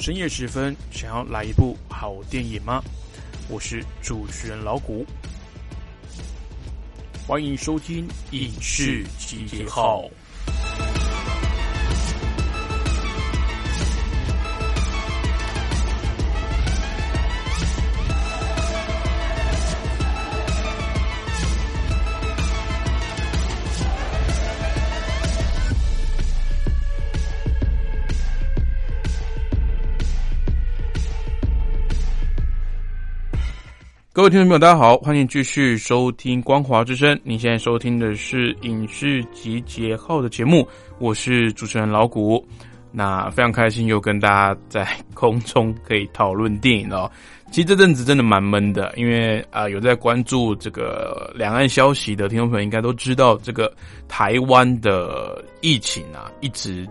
深夜时分，想要来一部好电影吗？我是主持人老谷，欢迎收听《影视集结号》。各位听众朋友，大家好，欢迎继续收听《光华之声》。您现在收听的是《影视集结号》的节目，我是主持人老谷。那非常开心又跟大家在空中可以讨论电影哦。其实这阵子真的蛮闷的，因为啊，有在关注这个两岸消息的听众朋友应该都知道，这个台湾的疫情啊，一直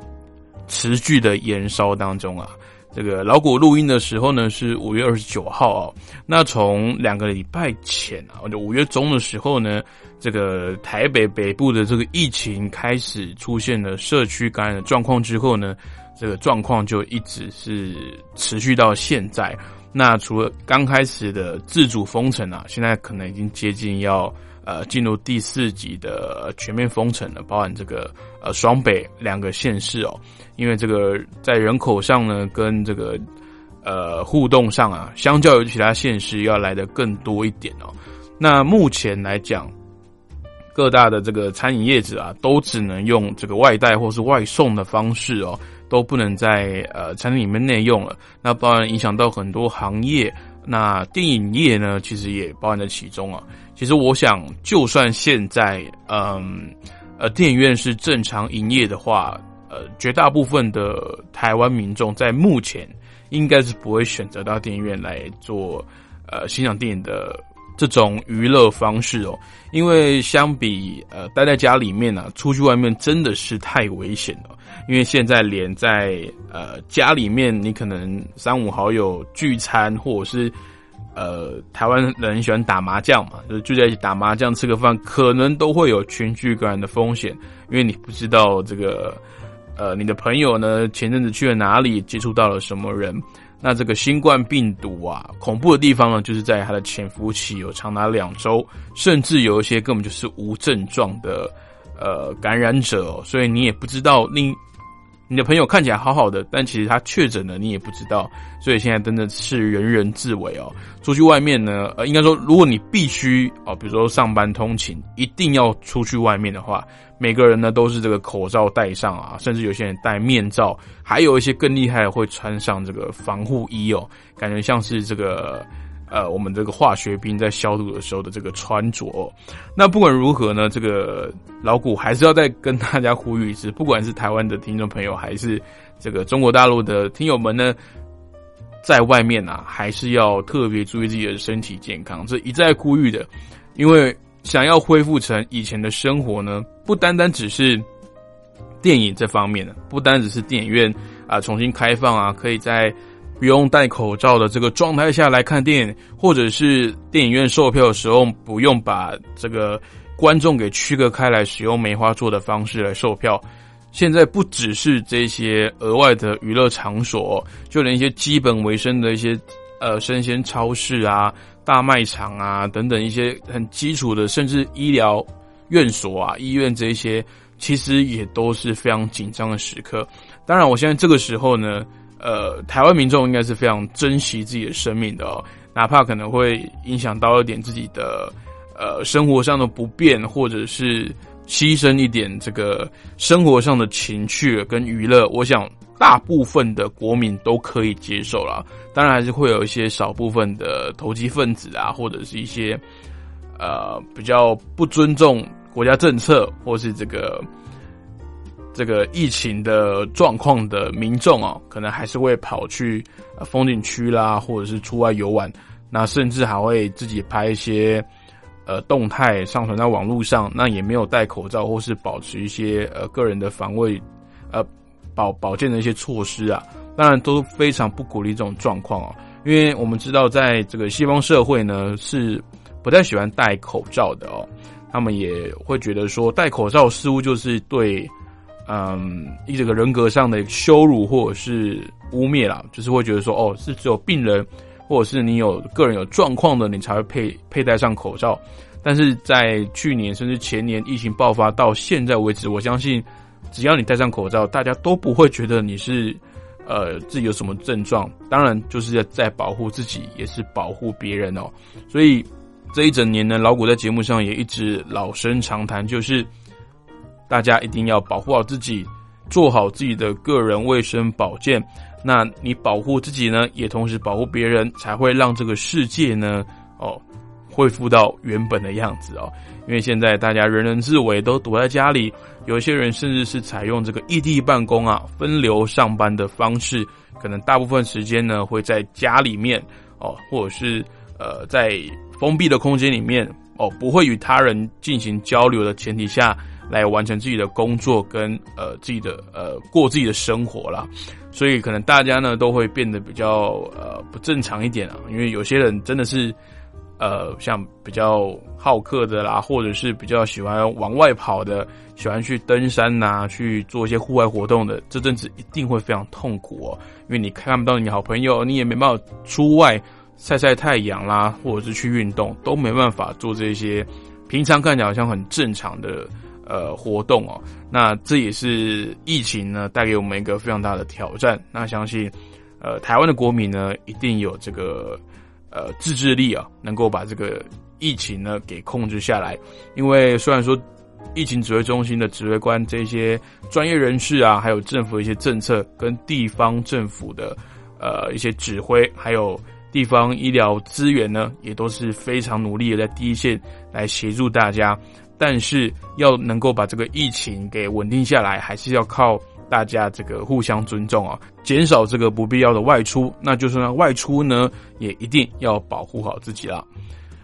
持续的延烧当中啊。这个老谷录音的时候呢，是五月二十九号哦。那从两个礼拜前啊，就五月中的时候呢，这个台北北部的这个疫情开始出现了社区感染的状况之后呢，这个状况就一直是持续到现在。那除了刚开始的自主封城啊，现在可能已经接近要。呃，进入第四级的全面封城了，包含这个呃双北两个县市哦，因为这个在人口上呢，跟这个呃互动上啊，相较于其他县市要来的更多一点哦。那目前来讲，各大的这个餐饮业者啊，都只能用这个外带或是外送的方式哦，都不能在呃餐厅里面内用了。那当然影响到很多行业，那电影业呢，其实也包含在其中啊。其实我想，就算现在，嗯，呃，电影院是正常营业的话，呃，绝大部分的台湾民众在目前应该是不会选择到电影院来做，呃，欣赏电影的这种娱乐方式哦。因为相比呃待在家里面呢，出去外面真的是太危险了。因为现在连在呃家里面，你可能三五好友聚餐，或者是。呃，台湾人喜欢打麻将嘛，就聚在一起打麻将、吃个饭，可能都会有群聚感染的风险，因为你不知道这个，呃，你的朋友呢前阵子去了哪里，接触到了什么人。那这个新冠病毒啊，恐怖的地方呢，就是在它的潜伏期有长达两周，甚至有一些根本就是无症状的呃感染者，所以你也不知道另。你的朋友看起来好好的，但其实他确诊了，你也不知道。所以现在真的是人人自危哦。出去外面呢，呃，应该说，如果你必须哦，比如说上班通勤，一定要出去外面的话，每个人呢都是这个口罩戴上啊，甚至有些人戴面罩，还有一些更厉害会穿上这个防护衣哦，感觉像是这个。呃，我们这个化学兵在消毒的时候的这个穿着，那不管如何呢，这个老谷还是要再跟大家呼吁一次，不管是台湾的听众朋友，还是这个中国大陆的听友们呢，在外面啊，还是要特别注意自己的身体健康，这一再呼吁的，因为想要恢复成以前的生活呢，不单单只是电影这方面的，不单只是电影院啊重新开放啊，可以在。不用戴口罩的这个状态下来看电影，或者是电影院售票的时候，不用把这个观众给区隔开来，使用梅花座的方式来售票。现在不只是这些额外的娱乐场所，就连一些基本维生的一些呃生鲜超市啊、大卖场啊等等一些很基础的，甚至医疗院所啊、医院这些，其实也都是非常紧张的时刻。当然，我现在这个时候呢。呃，台湾民众应该是非常珍惜自己的生命的哦，哪怕可能会影响到一点自己的呃生活上的不便，或者是牺牲一点这个生活上的情趣跟娱乐，我想大部分的国民都可以接受了。当然，还是会有一些少部分的投机分子啊，或者是一些呃比较不尊重国家政策，或是这个。这个疫情的状况的民众哦，可能还是会跑去风景区啦，或者是出外游玩，那甚至还会自己拍一些呃动态上传在网络上，那也没有戴口罩或是保持一些呃个人的防卫呃保保健的一些措施啊，当然都非常不鼓励这种状况哦，因为我们知道在这个西方社会呢是不太喜欢戴口罩的哦，他们也会觉得说戴口罩似乎就是对。嗯，一这个人格上的羞辱或者是污蔑啦，就是会觉得说，哦，是只有病人或者是你有个人有状况的，你才会佩佩戴上口罩。但是在去年甚至前年疫情爆发到现在为止，我相信只要你戴上口罩，大家都不会觉得你是呃自己有什么症状。当然，就是在保护自己，也是保护别人哦。所以这一整年呢，老谷在节目上也一直老生常谈，就是大家一定要保护好自己，做好自己的个人卫生保健。那你保护自己呢，也同时保护别人，才会让这个世界呢，哦。恢复到原本的样子哦，因为现在大家人人自危，都躲在家里，有些人甚至是采用这个异地办公啊、分流上班的方式，可能大部分时间呢会在家里面哦，或者是呃在封闭的空间里面哦，不会与他人进行交流的前提下来完成自己的工作跟呃自己的呃过自己的生活啦。所以可能大家呢都会变得比较呃不正常一点啊，因为有些人真的是。呃，像比较好客的啦，或者是比较喜欢往外跑的，喜欢去登山呐，去做一些户外活动的，这阵子一定会非常痛苦哦，因为你看不到你好朋友，你也没办法出外晒晒太阳啦，或者是去运动，都没办法做这些平常看起来好像很正常的呃活动哦。那这也是疫情呢带给我们一个非常大的挑战。那相信呃台湾的国民呢，一定有这个。呃，自制力啊，能够把这个疫情呢给控制下来。因为虽然说疫情指挥中心的指挥官这些专业人士啊，还有政府的一些政策跟地方政府的呃一些指挥，还有地方医疗资源呢，也都是非常努力的在第一线来协助大家。但是要能够把这个疫情给稳定下来，还是要靠。大家这个互相尊重啊，减少这个不必要的外出。那就是呢，外出呢也一定要保护好自己了。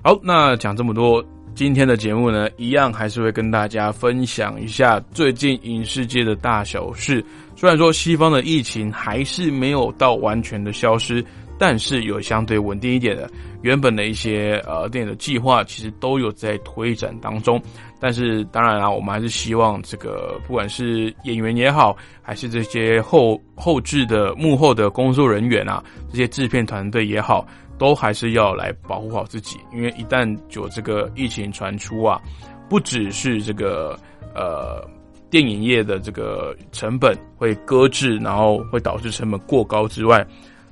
好，那讲这么多，今天的节目呢，一样还是会跟大家分享一下最近影视界的大小事。虽然说西方的疫情还是没有到完全的消失。但是有相对稳定一点的，原本的一些呃电影的计划，其实都有在推展当中。但是当然啦，我们还是希望这个不管是演员也好，还是这些后后置的幕后的工作人员啊，这些制片团队也好，都还是要来保护好自己。因为一旦有这个疫情传出啊，不只是这个呃电影业的这个成本会搁置，然后会导致成本过高之外，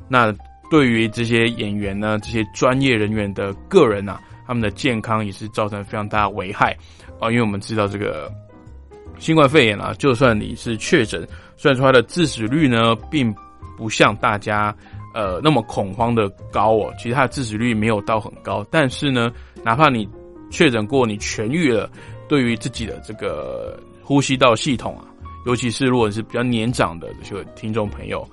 那。对于这些演员呢，这些专业人员的个人呐，他们的健康也是造成非常大的危害啊。因为我们知道这个新冠肺炎啊，就算你是确诊，虽然说它的致死率呢，并不像大家呃那么恐慌的高哦，其实它的致死率没有到很高。但是呢，哪怕你确诊过，你痊愈了，对于自己的这个呼吸道系统啊，尤其是如果是比较年长的这些听众朋友。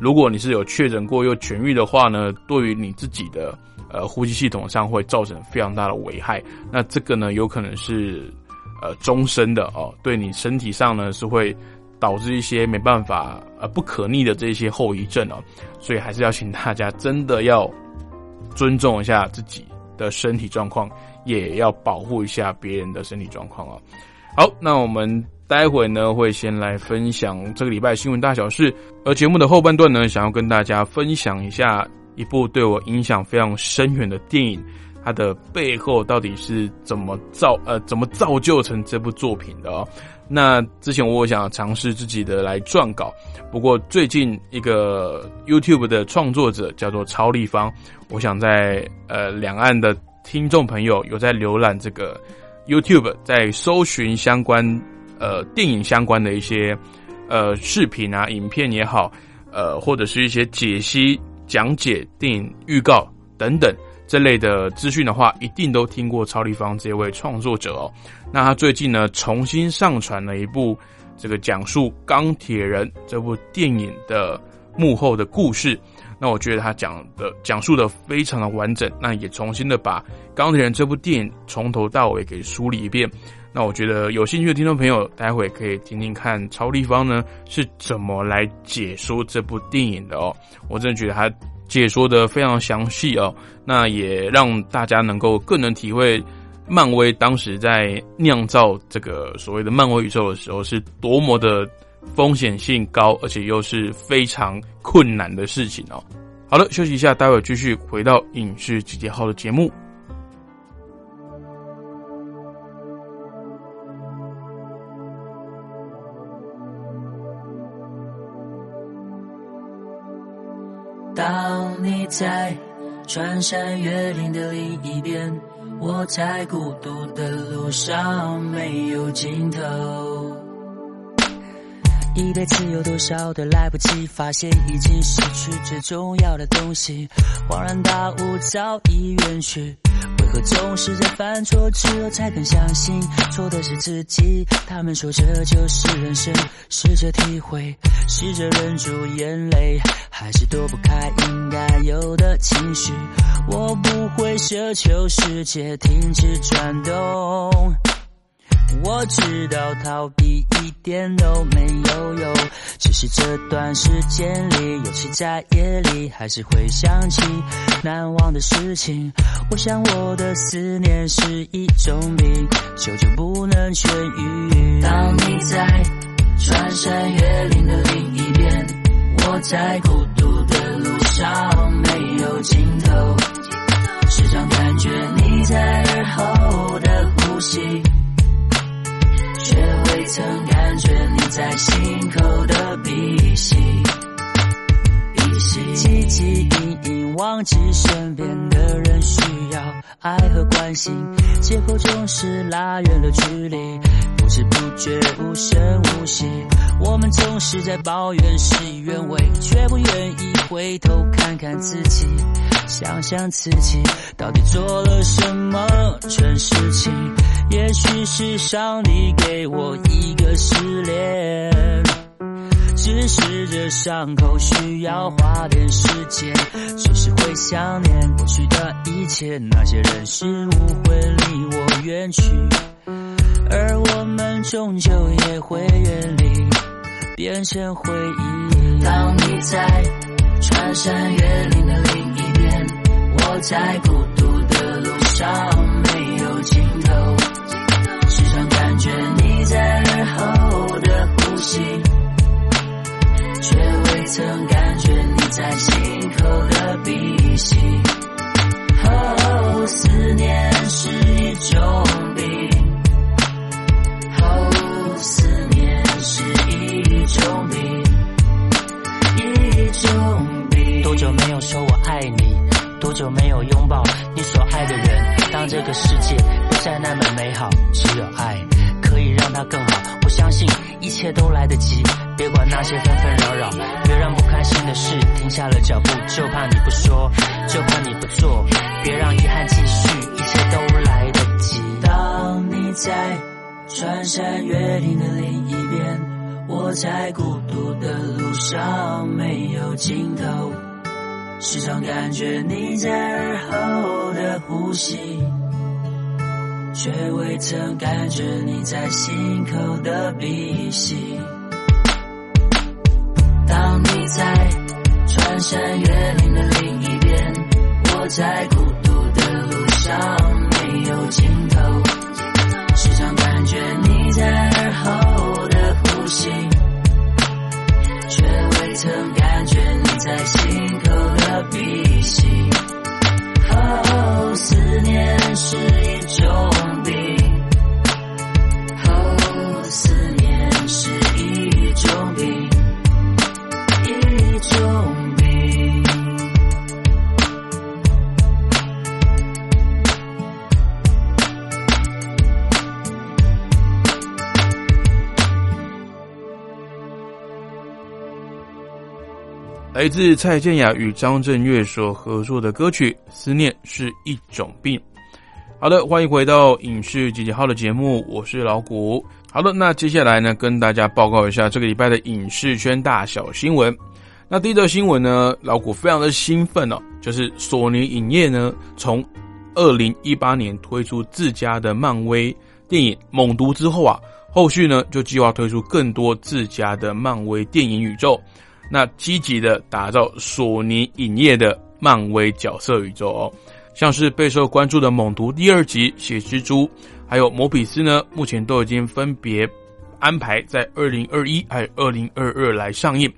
如果你是有确诊过又痊愈的话呢，对于你自己的呃呼吸系统上会造成非常大的危害。那这个呢，有可能是呃终身的哦，对你身体上呢是会导致一些没办法呃不可逆的这些后遗症哦。所以还是要请大家真的要尊重一下自己的身体状况，也要保护一下别人的身体状况哦。好，那我们。待会呢，会先来分享这个礼拜新闻大小事，而节目的后半段呢，想要跟大家分享一下一部对我影响非常深远的电影，它的背后到底是怎么造呃怎么造就成这部作品的哦。那之前我想尝试自己的来撰稿，不过最近一个 YouTube 的创作者叫做超立方，我想在呃两岸的听众朋友有在浏览这个 YouTube，在搜寻相关。呃，电影相关的一些呃视频啊、影片也好，呃，或者是一些解析、讲解电影预告等等这类的资讯的话，一定都听过超立方这位创作者哦。那他最近呢，重新上传了一部这个讲述《钢铁人》这部电影的幕后的故事。那我觉得他讲的讲述的非常的完整，那也重新的把《钢铁人》这部电影从头到尾给梳理一遍。那我觉得有兴趣的听众朋友，待会可以听听看超立方呢是怎么来解说这部电影的哦。我真的觉得他解说的非常详细哦，那也让大家能够更能体会漫威当时在酿造这个所谓的漫威宇宙的时候是多么的风险性高，而且又是非常困难的事情哦。好了，休息一下，待会继续回到影视集结号的节目。在穿山越岭的另一边，我在孤独的路上没有尽头。一辈子有多少的来不及发现，已经失去最重要的东西，恍然大悟早已远去。可总是在犯错之后才肯相信错的是自己？他们说这就是人生，试着体会，试着忍住眼泪，还是躲不开应该有的情绪。我不会奢求世界停止转动。我知道逃避一点都没有用，只是这段时间里，尤其在夜里，还是会想起难忘的事情。我想我的思念是一种病，久久不能痊愈。当你在穿山越岭的另一边，我在孤独的路上没有尽头，拉远了距离，不知不觉无声无息。我们总是在抱怨事与愿违，却不愿意回头看看自己，想想自己到底做了什么蠢事情。也许是上帝给我一个试炼，只是这伤口需要花点时间，只是会想念过去的一切，那些人事物会离我远去，而我们终究也会远离，变成回忆。当你在穿山越岭的另一边，我在孤独的路上没有尽头。时常感觉你在耳后的呼吸，曾感觉你在心口的鼻息。哦，思念是一种病，哦，思念是一种病，一种病。多久没有说我爱你？多久没有拥抱你所爱的人？当这个世界不再那么美好，只有爱。可以让它更好，我相信一切都来得及。别管那些纷纷扰扰，别让不开心的事停下了脚步。就怕你不说，就怕你不做，别让遗憾继续，一切都来得及。当你在穿山越岭的另一边，我在孤独的路上没有尽头，时常感觉你在耳后的呼吸。却未曾感觉你在心口的鼻息。当你在穿山越岭的另一边，我在孤独的路上没有尽头，时常感觉你在耳后的呼吸，却未曾感觉你在心口的鼻息。哦，思念是来自蔡健雅与张震岳所合作的歌曲《思念是一种病》。好的，欢迎回到影视集结号的节目，我是老谷。好的，那接下来呢，跟大家报告一下这个礼拜的影视圈大小新闻。那第一则新闻呢，老谷非常的兴奋哦，就是索尼影业呢，从二零一八年推出自家的漫威电影《猛毒》之后啊，后续呢就计划推出更多自家的漫威电影宇宙。那积极的打造索尼影业的漫威角色宇宙哦，像是备受关注的《猛毒》第二集、血蜘蛛，还有魔比斯呢，目前都已经分别安排在二零二一还有二零二二来上映。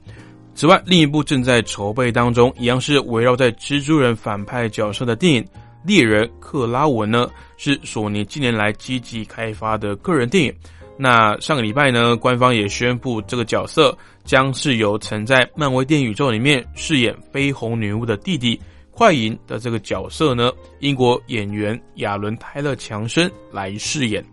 此外，另一部正在筹备当中，一样是围绕在蜘蛛人反派角色的电影《猎人克拉文》呢，是索尼近年来积极开发的个人电影。那上个礼拜呢，官方也宣布这个角色将是由曾在漫威电影宇宙里面饰演绯红女巫的弟弟快银的这个角色呢，英国演员亚伦泰勒强森来饰演。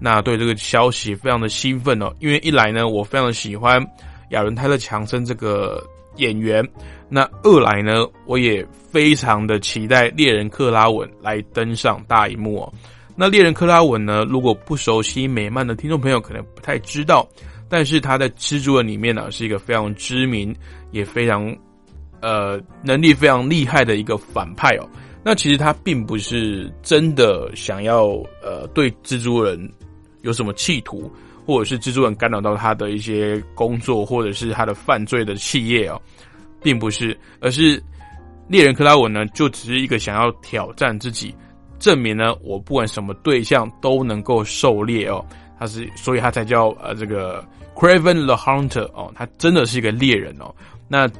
那对这个消息非常的兴奋哦，因为一来呢，我非常的喜欢。亚伦泰勒强森这个演员，那二来呢，我也非常的期待猎人克拉文来登上大荧幕哦。那猎人克拉文呢，如果不熟悉美漫的听众朋友可能不太知道，但是他在蜘蛛人里面呢，是一个非常知名也非常呃能力非常厉害的一个反派哦。那其实他并不是真的想要呃对蜘蛛人有什么企图。或者是蜘蛛人干扰到他的一些工作，或者是他的犯罪的企业哦，并不是，而是猎人克拉文呢，就只是一个想要挑战自己，证明呢，我不管什么对象都能够狩猎哦，他是，所以他才叫呃这个 Craven the Hunter 哦，他真的是一个猎人哦。那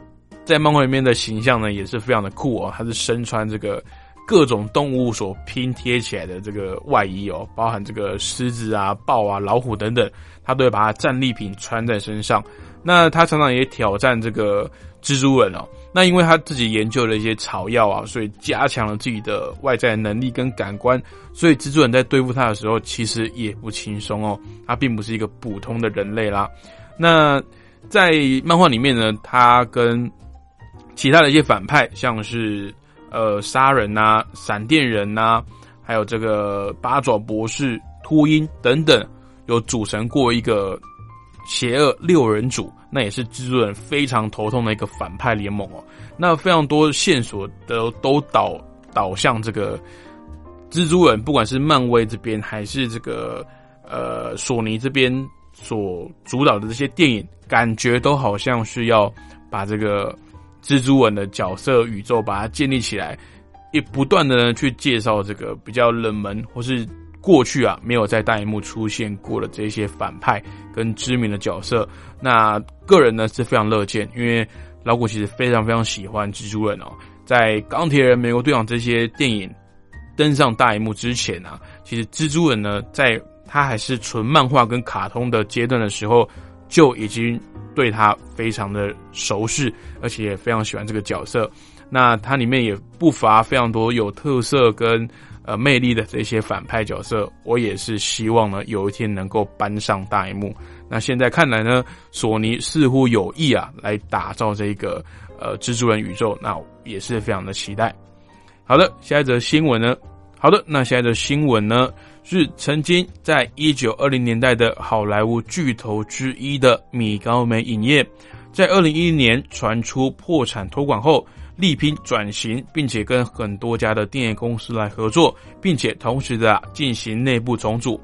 在漫画里面的形象呢，也是非常的酷哦，他是身穿这个。各种动物所拼贴起来的这个外衣哦，包含这个狮子啊、豹啊、老虎等等，他都会把它战利品穿在身上。那他常常也挑战这个蜘蛛人哦。那因为他自己研究了一些草药啊，所以加强了自己的外在能力跟感官，所以蜘蛛人在对付他的时候其实也不轻松哦。他并不是一个普通的人类啦。那在漫画里面呢，他跟其他的一些反派，像是。呃，杀人呐，闪电人呐，还有这个八爪博士、秃鹰等等，有组成过一个邪恶六人组，那也是蜘蛛人非常头痛的一个反派联盟哦。那非常多线索都都导导向这个蜘蛛人，不管是漫威这边还是这个呃索尼这边所主导的这些电影，感觉都好像是要把这个。蜘蛛人的角色宇宙把它建立起来，也不断的呢去介绍这个比较冷门或是过去啊没有在大荧幕出现过的这些反派跟知名的角色。那个人呢是非常乐见，因为老古其实非常非常喜欢蜘蛛人哦。在钢铁人、美国队长这些电影登上大荧幕之前啊，其实蜘蛛人呢在他还是纯漫画跟卡通的阶段的时候。就已经对他非常的熟识，而且也非常喜欢这个角色。那它里面也不乏非常多有特色跟呃魅力的这些反派角色。我也是希望呢，有一天能够搬上大荧幕。那现在看来呢，索尼似乎有意啊，来打造这个呃蜘蛛人宇宙，那也是非常的期待。好的，下一则新闻呢？好的，那下一则新闻呢？是曾经在一九二零年代的好莱坞巨头之一的米高梅影业，在二零一零年传出破产托管后，力拼转型，并且跟很多家的电影公司来合作，并且同时的进行内部重组。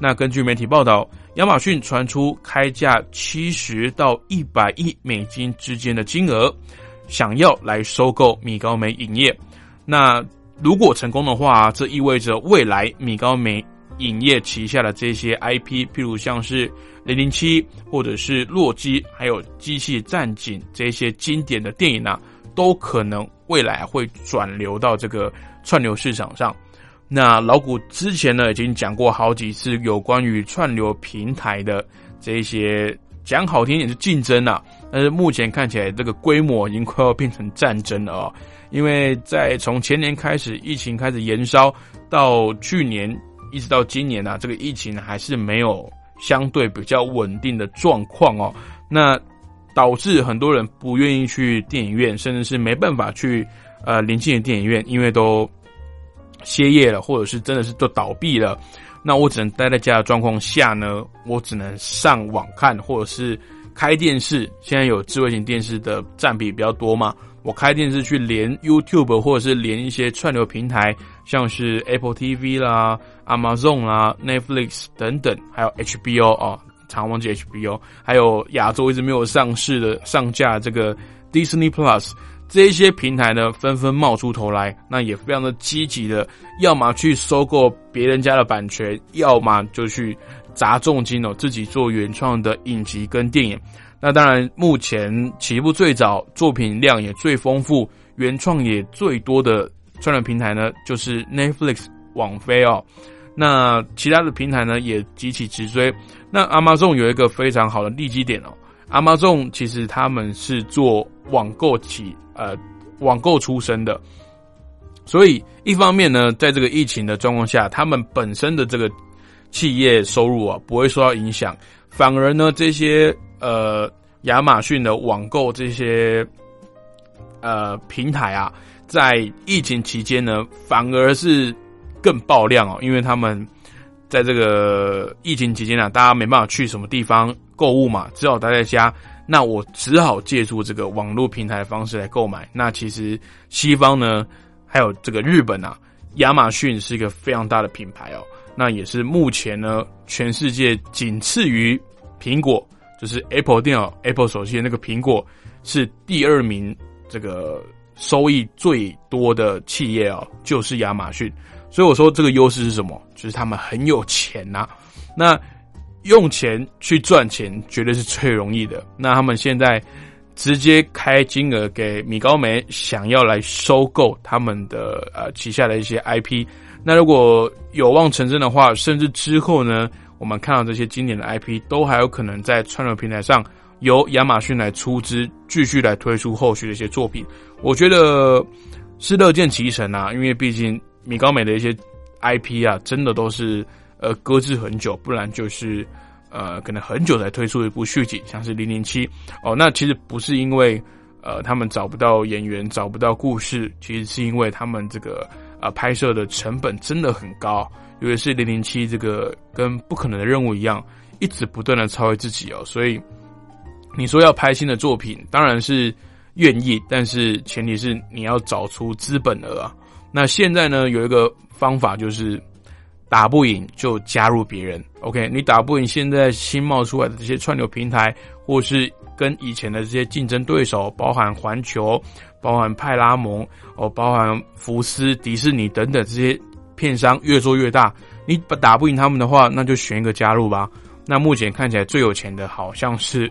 那根据媒体报道，亚马逊传出开价七十到一百亿美金之间的金额，想要来收购米高梅影业。那如果成功的话，这意味着未来米高梅影业旗下的这些 IP，譬如像是零零七或者是洛基，还有机器战警这些经典的电影啊，都可能未来会转流到这个串流市场上。那老古之前呢，已经讲过好几次有关于串流平台的这些，讲好听点是竞争啊，但是目前看起来这个规模已经快要变成战争了哦。因为在从前年开始，疫情开始延烧，到去年一直到今年呢，这个疫情还是没有相对比较稳定的状况哦。那导致很多人不愿意去电影院，甚至是没办法去呃临近的电影院，因为都歇业了，或者是真的是都倒闭了。那我只能待在家的状况下呢，我只能上网看，或者是开电视。现在有智慧型电视的占比比较多嘛？我开电视去连 YouTube 或者是连一些串流平台，像是 Apple TV 啦、Amazon 啦、Netflix 等等，还有 HBO 啊，常忘记 HBO，还有亚洲一直没有上市的上架这个 Disney Plus，这些平台呢纷纷冒出头来，那也非常的积极的，要么去收购别人家的版权，要么就去砸重金哦，自己做原创的影集跟电影。那当然，目前起步最早、作品量也最丰富、原创也最多的串流平台呢，就是 Netflix 网飞哦。那其他的平台呢，也急起直追。那 Amazon 有一个非常好的利基点哦，Amazon 其实他们是做网购起呃网购出身的，所以一方面呢，在这个疫情的状况下，他们本身的这个企业收入啊不会受到影响，反而呢这些。呃，亚马逊的网购这些呃平台啊，在疫情期间呢，反而是更爆量哦，因为他们在这个疫情期间啊，大家没办法去什么地方购物嘛，只好待在家。那我只好借助这个网络平台的方式来购买。那其实西方呢，还有这个日本啊，亚马逊是一个非常大的品牌哦，那也是目前呢，全世界仅次于苹果。就是 Apple 电脑、Apple 手机那个苹果是第二名，这个收益最多的企业哦，就是亚马逊。所以我说这个优势是什么？就是他们很有钱呐。那用钱去赚钱绝对是最容易的。那他们现在直接开金额给米高梅，想要来收购他们的呃旗下的一些 IP。那如果有望成真的话，甚至之后呢？我们看到这些经典的 IP 都还有可能在串流平台上由亚马逊来出资，继续来推出后续的一些作品。我觉得是乐见其成啊，因为毕竟米高美的一些 IP 啊，真的都是呃搁置很久，不然就是呃可能很久才推出一部续集，像是零零七哦。那其实不是因为呃他们找不到演员、找不到故事，其实是因为他们这个呃拍摄的成本真的很高。尤其是零零七这个跟不可能的任务一样，一直不断的超越自己哦，所以你说要拍新的作品，当然是愿意，但是前提是你要找出资本额啊。那现在呢，有一个方法就是打不赢就加入别人，OK？你打不赢现在新冒出来的这些串流平台，或是跟以前的这些竞争对手，包含环球、包含派拉蒙哦、包含福斯、迪士尼等等这些。片商越做越大，你打不赢他们的话，那就选一个加入吧。那目前看起来最有钱的好像是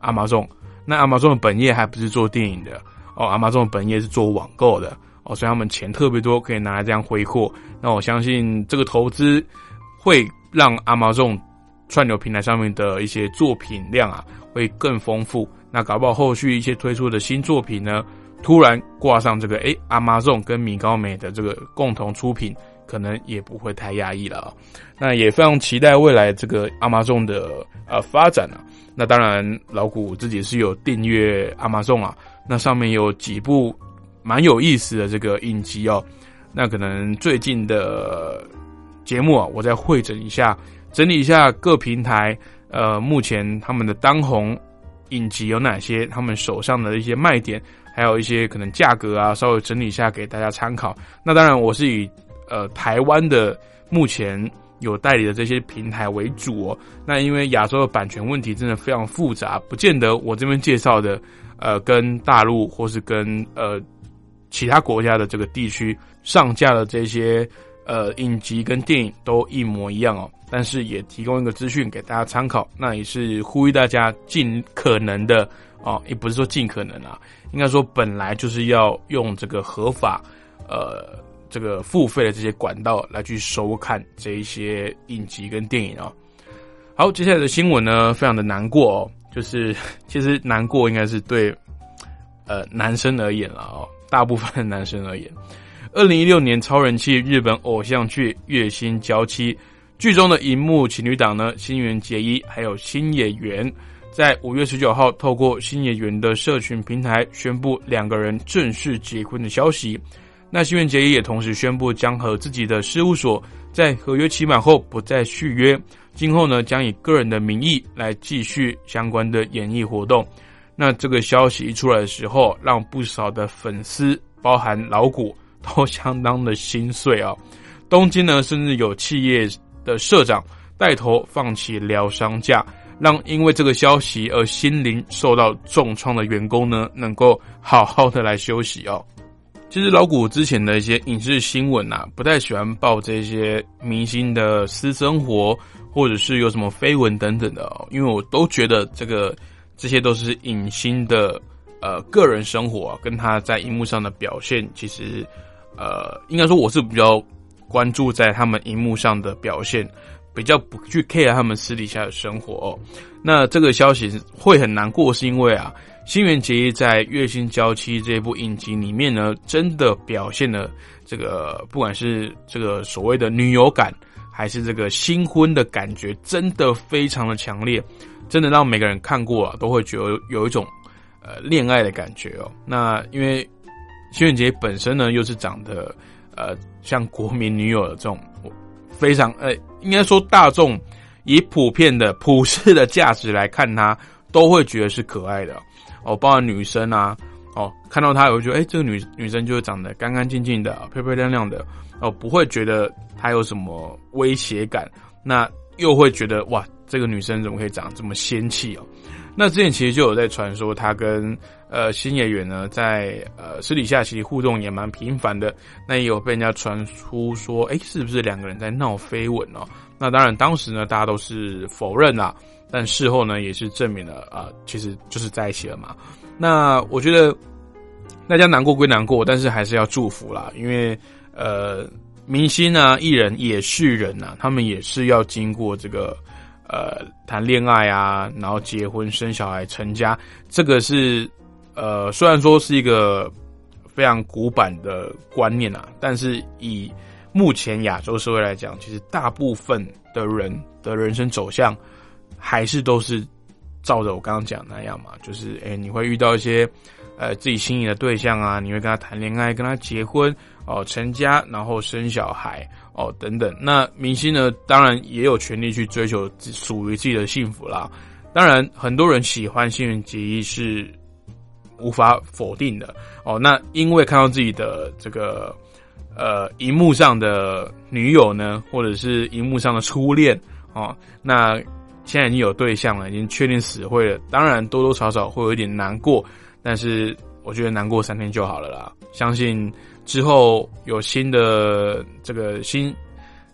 阿玛众，那阿玛众的本业还不是做电影的哦，阿玛众的本业是做网购的哦，所以他们钱特别多，可以拿来这样挥霍。那我相信这个投资会让阿玛众串流平台上面的一些作品量啊会更丰富。那搞不好后续一些推出的新作品呢，突然挂上这个诶阿玛众跟米高美的这个共同出品。可能也不会太压抑了啊，那也非常期待未来这个阿玛众的呃发展啊。那当然，老古自己是有订阅阿玛众啊，那上面有几部蛮有意思的这个影集哦。那可能最近的节目啊，我再会诊一下，整理一下各平台呃目前他们的当红影集有哪些，他们手上的一些卖点，还有一些可能价格啊，稍微整理一下给大家参考。那当然，我是以。呃，台湾的目前有代理的这些平台为主哦。那因为亚洲的版权问题真的非常复杂，不见得我这边介绍的呃，跟大陆或是跟呃其他国家的这个地区上架的这些呃影集跟电影都一模一样哦。但是也提供一个资讯给大家参考，那也是呼吁大家尽可能的哦，也不是说尽可能啊，应该说本来就是要用这个合法呃。这个付费的这些管道来去收看这一些影集跟电影哦。好，接下来的新闻呢，非常的难过哦，就是 其实难过应该是对呃男生而言了哦，大部分男生而言。二零一六年超人气日本偶像剧《月薪娇妻》剧中的荧幕情侣档呢，新垣结衣还有新演员，在五月十九号透过新演员的社群平台宣布两个人正式结婚的消息。那新垣结衣也同时宣布，将和自己的事务所在合约期满后不再续约，今后呢将以个人的名义来继续相关的演艺活动。那这个消息一出来的时候，让不少的粉丝，包含老谷，都相当的心碎啊。东京呢，甚至有企业的社长带头放弃疗伤假，让因为这个消息而心灵受到重创的员工呢，能够好好的来休息哦。其实老谷之前的一些影视新闻啊，不太喜欢报这些明星的私生活，或者是有什么绯闻等等的，哦因为我都觉得这个这些都是影星的呃个人生活啊，跟他在荧幕上的表现，其实呃应该说我是比较关注在他们荧幕上的表现。比较不去 care 他们私底下的生活哦，那这个消息会很难过，是因为啊，新垣结衣在《月薪娇妻》这部影集里面呢，真的表现了这个，不管是这个所谓的女友感，还是这个新婚的感觉，真的非常的强烈，真的让每个人看过啊，都会觉得有一种呃恋爱的感觉哦。那因为新垣结衣本身呢，又是长得呃像国民女友的这种。非常呃，应该说大众以普遍的普世的价值来看她，都会觉得是可爱的哦。包括女生啊，哦，看到她也会觉得，哎，这个女女生就是长得干干净净的、漂漂亮亮的哦，不会觉得她有什么威胁感。那又会觉得，哇，这个女生怎么可以长这么仙气哦？那之前其实就有在传说，她跟呃新演员呢，在呃私底下其实互动也蛮频繁的。那也有被人家传出说，哎，是不是两个人在闹绯闻哦？那当然，当时呢，大家都是否认啦。但事后呢，也是证明了啊，其实就是在一起了嘛。那我觉得大家难过归难过，但是还是要祝福啦，因为呃，明星啊、艺人也是人呐，他们也是要经过这个。呃，谈恋爱啊，然后结婚、生小孩、成家，这个是呃，虽然说是一个非常古板的观念啊，但是以目前亚洲社会来讲，其实大部分的人的人生走向还是都是照着我刚刚讲那样嘛，就是哎，你会遇到一些呃自己心仪的对象啊，你会跟他谈恋爱，跟他结婚哦，成家，然后生小孩。哦，等等，那明星呢？当然也有权利去追求属于自己的幸福啦。当然，很多人喜欢幸运结衣是无法否定的。哦，那因为看到自己的这个呃荧幕上的女友呢，或者是荧幕上的初恋哦，那现在已经有对象了，已经确定死会了。当然，多多少少会有一点难过，但是我觉得难过三天就好了啦。相信。之后有新的这个新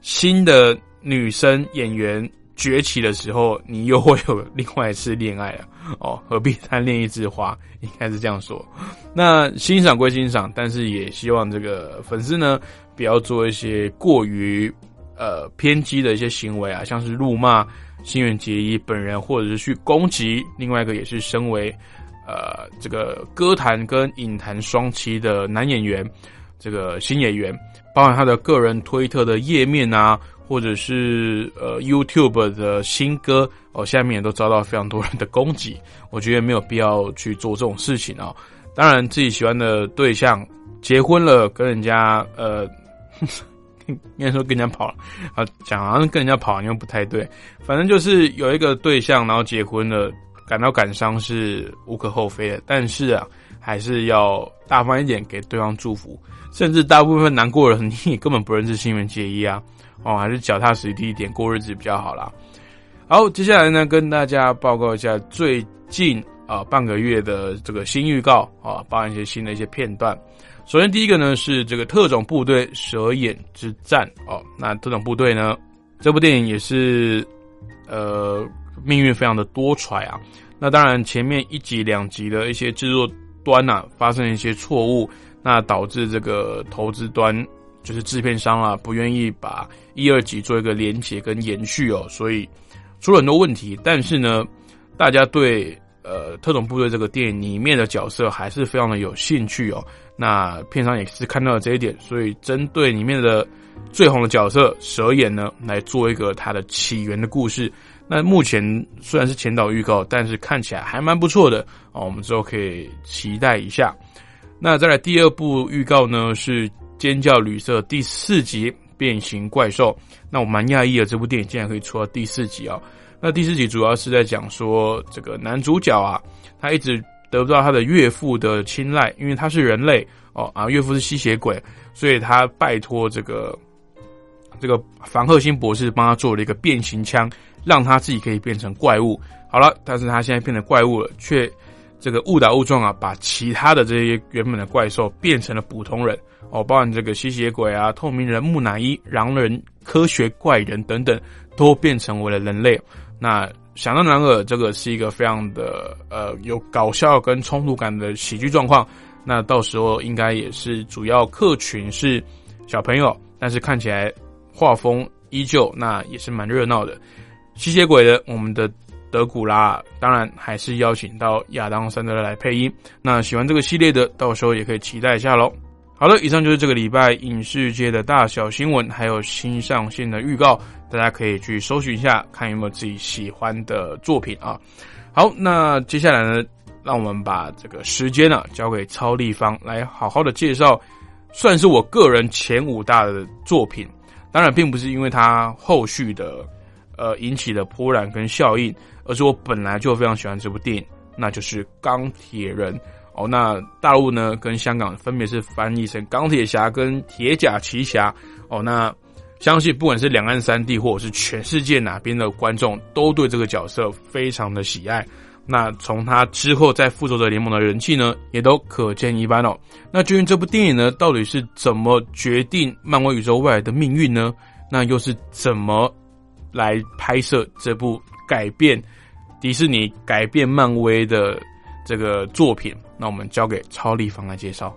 新的女生演员崛起的时候，你又会有另外一次恋爱了 哦，何必贪恋一枝花？应该是这样说。那欣赏归欣赏，但是也希望这个粉丝呢，不要做一些过于呃偏激的一些行为啊，像是辱骂新垣结衣本人，或者是去攻击另外一个也是身为呃这个歌坛跟影坛双栖的男演员。这个新演员，包含他的个人推特的页面啊，或者是呃 YouTube 的新歌哦，下面也都遭到非常多人的攻击。我觉得没有必要去做这种事情啊。当然，自己喜欢的对象结婚了，跟人家呃，应该说跟人家跑了啊，讲好像跟人家跑，因为不太对。反正就是有一个对象，然后结婚了，感到感伤是无可厚非的。但是啊，还是要大方一点，给对方祝福。甚至大部分难过的人，你根本不认识新垣结衣啊，哦，还是脚踏实地一点过日子比较好啦。好，接下来呢，跟大家报告一下最近啊半个月的这个新预告啊，包含一些新的一些片段。首先第一个呢是这个特种部队蛇眼之战哦，那特种部队呢这部电影也是呃命运非常的多舛啊。那当然前面一集两集的一些制作端呐发生一些错误。那导致这个投资端就是制片商啊，不愿意把一二集做一个连结跟延续哦，所以出了很多问题。但是呢，大家对呃特种部队这个电影里面的角色还是非常的有兴趣哦。那片商也是看到了这一点，所以针对里面的最红的角色蛇眼呢，来做一个它的起源的故事。那目前虽然是前导预告，但是看起来还蛮不错的哦，我们之后可以期待一下。那再来第二部预告呢？是《尖叫旅社》第四集《变形怪兽》。那我蛮讶异的，这部电影竟然可以出到第四集啊！那第四集主要是在讲说，这个男主角啊，他一直得不到他的岳父的青睐，因为他是人类哦啊，岳父是吸血鬼，所以他拜托这个这个凡赫辛博士帮他做了一个变形枪，让他自己可以变成怪物。好了，但是他现在变成怪物了，却。这个误打误撞啊，把其他的这些原本的怪兽变成了普通人哦，包含这个吸血鬼啊、透明人、木乃伊、狼人、科学怪人等等，都变成为了人类。那想当然尔，这个是一个非常的呃有搞笑跟冲突感的喜剧状况。那到时候应该也是主要客群是小朋友，但是看起来画风依旧，那也是蛮热闹的。吸血鬼的我们的德古拉，当然还是邀请到亚当·桑德勒来配音。那喜欢这个系列的，到时候也可以期待一下喽。好了，以上就是这个礼拜影视界的大小新闻，还有新上线的预告，大家可以去搜寻一下，看有没有自己喜欢的作品啊。好，那接下来呢？让我们把这个时间呢交给超立方来好好的介绍，算是我个人前五大的作品。当然，并不是因为它后续的呃引起的波澜跟效应，而是我本来就非常喜欢这部电影，那就是《钢铁人》哦。那大陆呢跟香港分别是翻译成《钢铁侠》跟《铁甲奇侠》哦。那相信不管是两岸三地或者是全世界哪边的观众，都对这个角色非常的喜爱。那从他之后在复仇者联盟的人气呢，也都可见一斑哦。那究竟这部电影呢，到底是怎么决定漫威宇宙未来的命运呢？那又是怎么来拍摄这部改变迪士尼、改变漫威的这个作品？那我们交给超立方来介绍。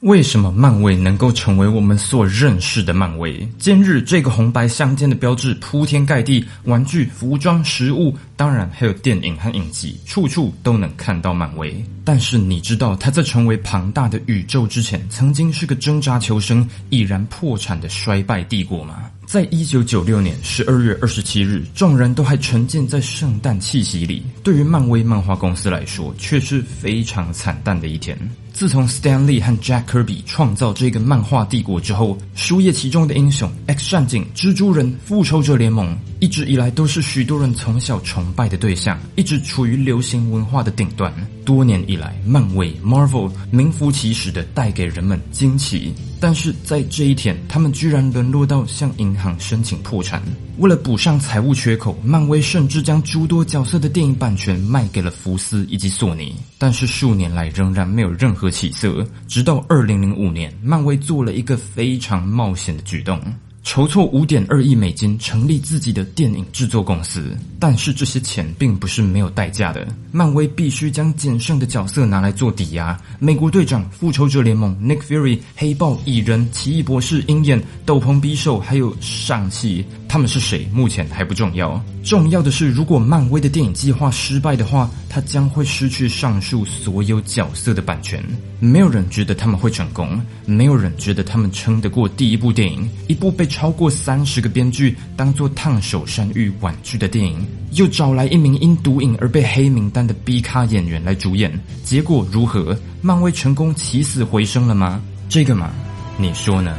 为什么漫威能够成为我们所认识的漫威？今日这个红白相间的标志铺天盖地，玩具、服装、食物，当然还有电影和影集，处处都能看到漫威。但是你知道它在成为庞大的宇宙之前，曾经是个挣扎求生、已然破产的衰败帝国吗？在一九九六年十二月二十七日，众人都还沉浸在圣诞气息里，对于漫威漫画公司来说，却是非常惨淡的一天。自从 Stan Lee 和 Jack Kirby 创造这个漫画帝国之后，书页其中的英雄 X 战警、蜘蛛人、复仇者联盟，一直以来都是许多人从小崇拜的对象，一直处于流行文化的顶端。多年以来，漫威 Marvel 名副其实的带给人们惊奇，但是在这一天，他们居然沦落到向银行申请破产。为了补上财务缺口，漫威甚至将诸多角色的电影版权卖给了福斯以及索尼。但是数年来仍然没有任何起色，直到二零零五年，漫威做了一个非常冒险的举动。筹措五点二亿美金成立自己的电影制作公司，但是这些钱并不是没有代价的。漫威必须将仅剩的角色拿来做抵押。美国队长、复仇者联盟、Nick Fury、黑豹、蚁人、奇异博士、鹰眼、斗篷匕首，还有上汽，他们是谁？目前还不重要。重要的是，如果漫威的电影计划失败的话，他将会失去上述所有角色的版权。没有人觉得他们会成功，没有人觉得他们撑得过第一部电影，一部被超过三十个编剧当做烫手山芋婉拒的电影，又找来一名因毒瘾而被黑名单的 B 咖演员来主演，结果如何？漫威成功起死回生了吗？这个嘛，你说呢？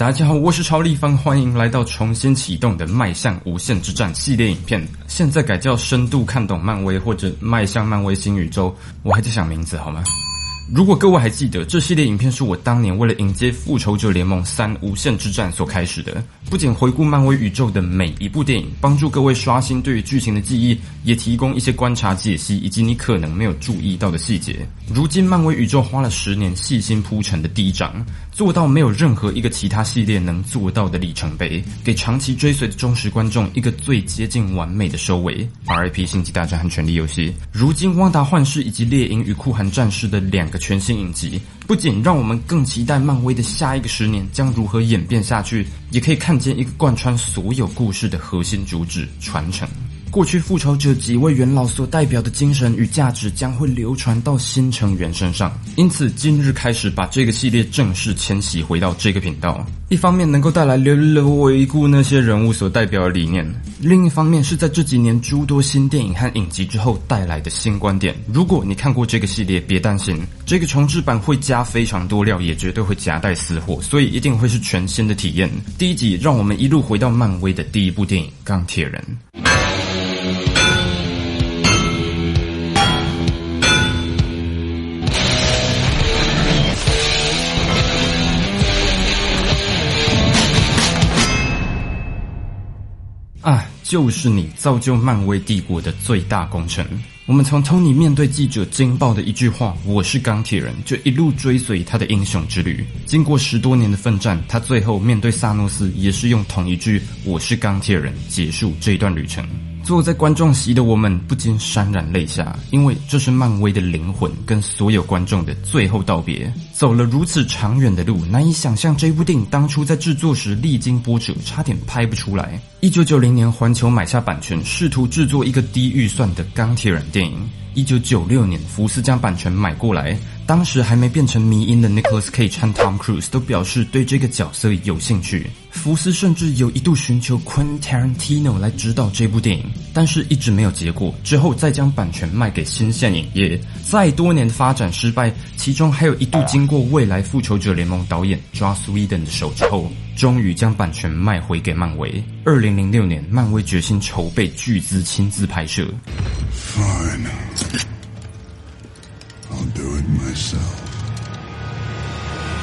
大家好，我是超立方，欢迎来到重新启动的《迈向无限之战》系列影片，现在改叫“深度看懂漫威”或者“迈向漫威新宇宙”，我还在想名字，好吗？如果各位还记得，这系列影片是我当年为了迎接《复仇者联盟三：无限之战》所开始的。不仅回顾漫威宇宙的每一部电影，帮助各位刷新对于剧情的记忆，也提供一些观察解析以及你可能没有注意到的细节。如今，漫威宇宙花了十年细心铺陈的第一章，做到没有任何一个其他系列能做到的里程碑，给长期追随的忠实观众一个最接近完美的收尾。R.I.P. 星际大战和权力游戏。如今，汪达幻视以及猎鹰与酷寒战士的两个。全新影集不仅让我们更期待漫威的下一个十年将如何演变下去，也可以看见一个贯穿所有故事的核心主旨——传承。过去复仇者几位元老所代表的精神与价值将会流传到新成员身上，因此今日开始把这个系列正式迁徙回到这个频道。一方面能够带来流流回顾那些人物所代表的理念，另一方面是在这几年诸多新电影和影集之后带来的新观点。如果你看过这个系列，别担心，这个重置版会加非常多料，也绝对会夹带私货，所以一定会是全新的体验。第一集让我们一路回到漫威的第一部电影《钢铁人》。啊就是你造就漫威帝国的最大功臣。我们从 Tony 面对记者惊爆的一句话“我是钢铁人”，就一路追随他的英雄之旅。经过十多年的奋战，他最后面对萨诺斯，也是用同一句“我是钢铁人”结束这一段旅程。坐在观众席的我们不禁潸然泪下，因为这是漫威的灵魂跟所有观众的最后道别。走了如此长远的路，难以想象这部电影当初在制作时历经波折，差点拍不出来。一九九零年，环球买下版权，试图制作一个低预算的钢铁人电影。一九九六年，福斯将版权买过来。当时还没变成迷因的 Nicholas Cage 和 Tom Cruise 都表示对这个角色有兴趣。福斯甚至有一度寻求 Quentin Tarantino 来指导这部电影，但是一直没有结果。之后再将版权卖给新线影业。再多年的发展失败，其中还有一度经过未来复仇者联盟导演 Joss Whedon 的手之后，终于将版权卖回给漫威。二零零六年，漫威决心筹备巨资亲自拍摄。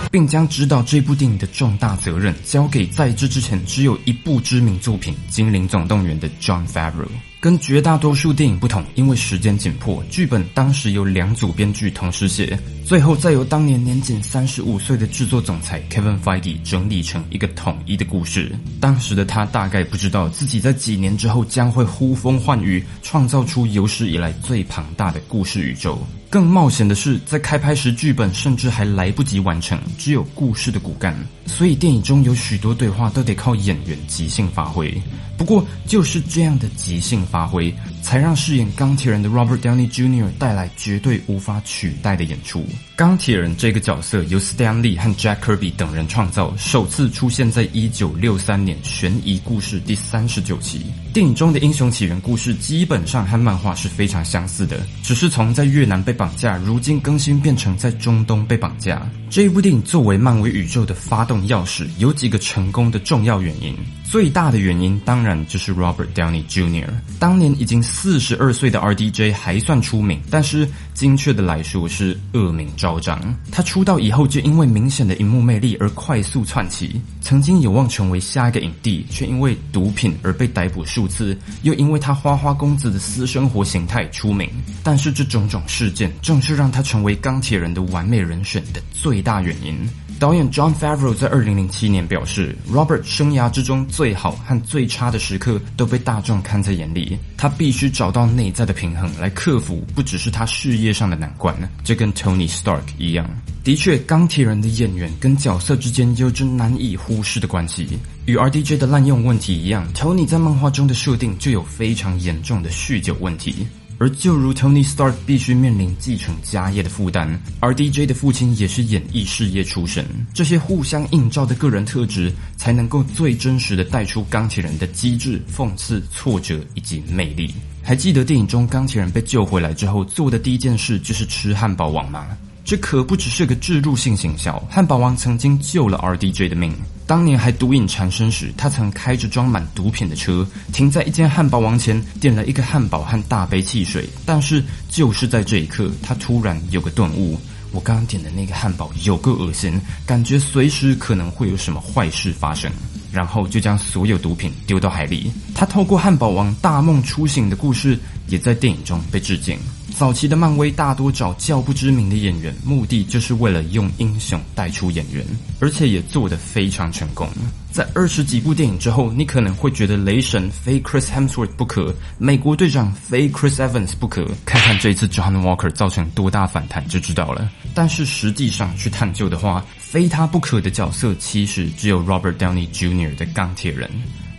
并将指导这部电影的重大责任交给在这之前只有一部知名作品《精灵总动员》的 John Favreau。跟绝大多数电影不同，因为时间紧迫，剧本当时由两组编剧同时写，最后再由当年年仅三十五岁的制作总裁 Kevin Feige 整理成一个统一的故事。当时的他大概不知道自己在几年之后将会呼风唤雨，创造出有史以来最庞大的故事宇宙。更冒险的是，在开拍时，剧本甚至还来不及完成，只有故事的骨干，所以电影中有许多对话都得靠演员即兴发挥。不过，就是这样的即兴发挥，才让饰演钢铁人的 Robert Downey Jr. 带来绝对无法取代的演出。钢铁人这个角色由 Stan Lee 和 Jack Kirby 等人创造，首次出现在一九六三年悬疑故事第三十九期。电影中的英雄起源故事基本上和漫画是非常相似的，只是从在越南被绑架，如今更新变成在中东被绑架。这一部电影作为漫威宇宙的发动钥匙，有几个成功的重要原因。最大的原因当然就是 Robert Downey Jr. 当年已经四十二岁的 RDJ 还算出名，但是精确的来说是恶名昭彰。他出道以后就因为明显的荧幕魅力而快速窜起，曾经有望成为下一个影帝，却因为毒品而被逮捕数次，又因为他花花公子的私生活形态出名。但是这种种事件正是让他成为钢铁人的完美人选的最大原因。导演 John Favreau 在二零零七年表示，Robert 生涯之中最好和最差的时刻都被大众看在眼里，他必须找到内在的平衡来克服不只是他事业上的难关，这跟 Tony Stark 一样。的确，钢铁人的演员跟角色之间有着难以忽视的关系，与 RDJ 的滥用问题一样，Tony 在漫画中的设定就有非常严重的酗酒问题。而就如 Tony Stark 必须面临继承家业的负担，而 DJ 的父亲也是演艺事业出身，这些互相映照的个人特质，才能够最真实的带出钢铁人的机智、讽刺、挫折以及魅力。还记得电影中钢铁人被救回来之后做的第一件事就是吃汉堡王吗？这可不只是个置入性行销，汉堡王曾经救了 RDJ 的命。当年还毒瘾缠身时，他曾开着装满毒品的车停在一间汉堡王前，点了一个汉堡和大杯汽水。但是就是在这一刻，他突然有个顿悟：我刚刚点的那个汉堡有个恶心，感觉随时可能会有什么坏事发生。然后就将所有毒品丢到海里。他透过汉堡王大梦初醒的故事，也在电影中被致敬。早期的漫威大多找较不知名的演员，目的就是为了用英雄带出演员，而且也做得非常成功。在二十几部电影之后，你可能会觉得雷神非 Chris Hemsworth 不可，美国队长非 Chris Evans 不可。看看这次 John Walker 造成多大反弹就知道了。但是实际上去探究的话，非他不可的角色其实只有 Robert Downey Jr. 的钢铁人。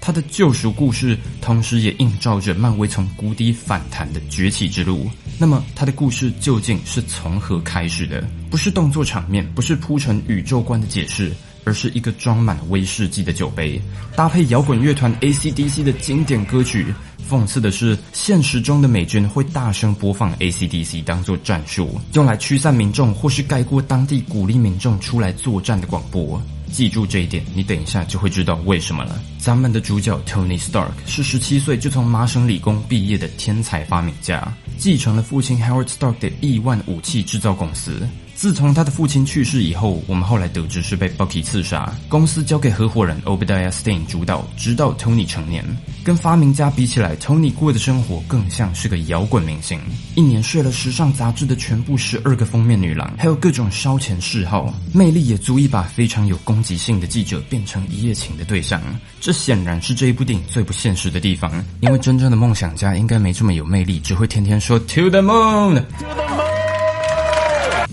他的救赎故事，同时也映照着漫威从谷底反弹的崛起之路。那么，他的故事究竟是从何开始的？不是动作场面，不是铺陈宇宙观的解释，而是一个装满威士忌的酒杯，搭配摇滚乐团 AC/DC 的经典歌曲。讽刺的是，现实中的美军会大声播放 AC/DC 当做战术，用来驱散民众，或是盖过当地鼓励民众出来作战的广播。记住这一点，你等一下就会知道为什么了。咱们的主角 Tony Stark 是十七岁就从麻省理工毕业的天才发明家，继承了父亲 Howard Stark 的亿万武器制造公司。自从他的父亲去世以后，我们后来得知是被 Bucky 刺杀，公司交给合伙人 Obadiah Stane 主导，直到 Tony 成年。跟发明家比起来，Tony 过的生活更像是个摇滚明星，一年睡了时尚杂志的全部十二个封面女郎，还有各种烧钱嗜好，魅力也足以把非常有攻击性的记者变成一夜情的对象。这显然是这一部电影最不现实的地方，因为真正的梦想家应该没这么有魅力，只会天天说 To the moon。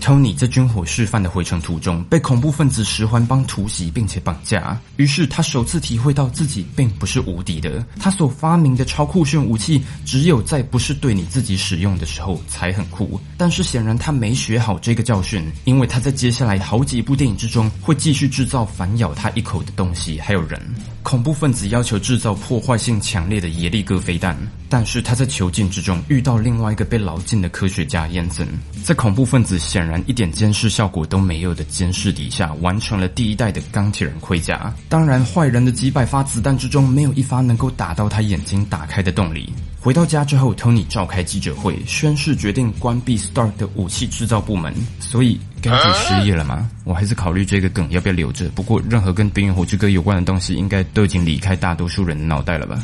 Tony 在军火示范的回程途中被恐怖分子十环帮突袭，并且绑架。于是他首次体会到自己并不是无敌的。他所发明的超酷炫武器，只有在不是对你自己使用的时候才很酷。但是显然他没学好这个教训，因为他在接下来好几部电影之中会继续制造反咬他一口的东西，还有人。恐怖分子要求制造破坏性强烈的耶利哥飞弹，但是他在囚禁之中遇到另外一个被牢禁的科学家燕森，在恐怖分子显然一点监视效果都没有的监视底下，完成了第一代的钢铁人盔甲。当然，坏人的几百发子弹之中，没有一发能够打到他眼睛打开的动力。回到家之后，Tony 召开记者会，宣誓决定关闭 Stark 的武器制造部门。所以。该是失业了吗？我还是考虑这个梗要不要留着。不过，任何跟《冰与火之歌》有关的东西，应该都已经离开大多数人的脑袋了吧？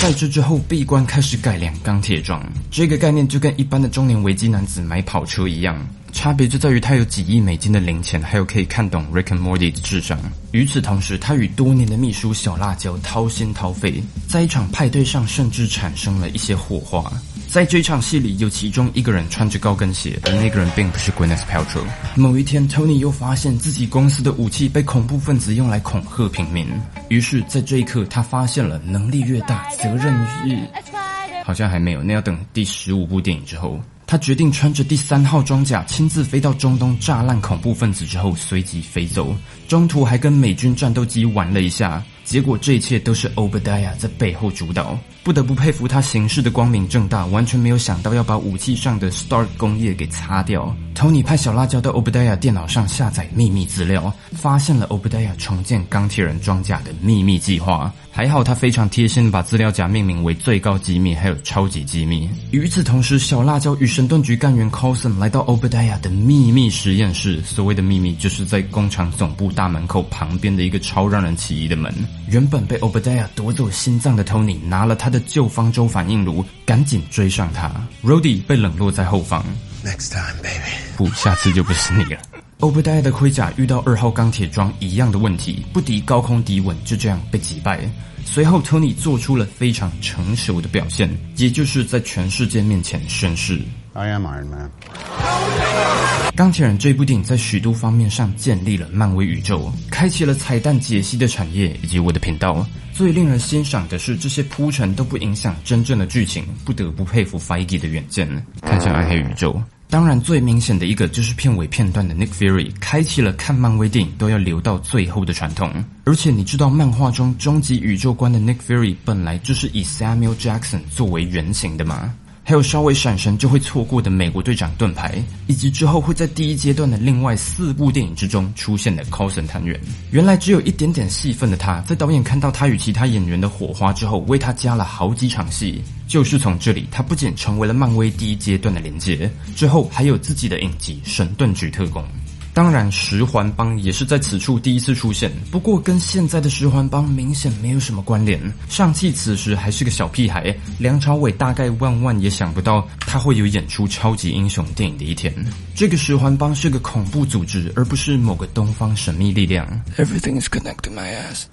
在这之后，闭关开始改良钢铁装，这个概念就跟一般的中年危机男子买跑车一样，差别就在于他有几亿美金的零钱，还有可以看懂 Rick and Morty 的智商。与此同时，他与多年的秘书小辣椒掏心掏肺，在一场派对上甚至产生了一些火花。在这场戏里，有其中一个人穿着高跟鞋，而那个人并不是 Gwyneth Paltrow。某一天，Tony 又发现自己公司的武器被恐怖分子用来恐吓平民。于是，在这一刻，他发现了能力越大，责任越……好像还没有，那要等第十五部电影之后。他决定穿着第三号装甲，亲自飞到中东炸烂恐怖分子之后，随即飞走。中途还跟美军战斗机玩了一下。结果这一切都是 obadia 在背后主导，不得不佩服他行事的光明正大，完全没有想到要把武器上的 Stark 工业给擦掉。Tony 派小辣椒到 obadia 电脑上下载秘密资料，发现了 obadia 重建钢铁人装甲的秘密计划。还好他非常贴心，把资料夹命名为最高机密，还有超级机密。与此同时，小辣椒与神盾局干员 Coulson 来到 obadia 的秘密实验室。所谓的秘密，就是在工厂总部大门口旁边的一个超让人起疑的门。原本被 Obadiah 夺走心脏的 Tony 拿了他的旧方舟反应炉，赶紧追上他。Rody 被冷落在后方。Next time, baby。不，下次就不是你了。Obadiah 的盔甲遇到二号钢铁装一样的问题，不敌高空敌稳，就这样被击败。随后，Tony 做出了非常成熟的表现，也就是在全世界面前宣誓。I am Iron Man。钢铁人这部电影在许多方面上建立了漫威宇宙，开启了彩蛋解析的产业以及我的频道。最令人欣赏的是，这些铺陈都不影响真正的剧情，不得不佩服 Feige 的远见。看向暗黑宇宙，当然最明显的一个就是片尾片段的 Nick Fury，开启了看漫威电影都要留到最后的传统。而且你知道漫画中终极宇宙观的 Nick Fury 本来就是以 Samuel Jackson 作为原型的吗？还有稍微闪神就会错过的美国队长盾牌，以及之后会在第一阶段的另外四部电影之中出现的 Coulson 探员。原来只有一点点戏份的他，在导演看到他与其他演员的火花之后，为他加了好几场戏。就是从这里，他不仅成为了漫威第一阶段的连接，之后还有自己的影集《神盾局特工》。当然，十环帮也是在此处第一次出现，不过跟现在的十环帮明显没有什么关联。上汽此时还是个小屁孩，梁朝伟大概万万也想不到他会有演出超级英雄电影的一天。这个十环帮是个恐怖组织，而不是某个东方神秘力量。Everything is connected, my ass.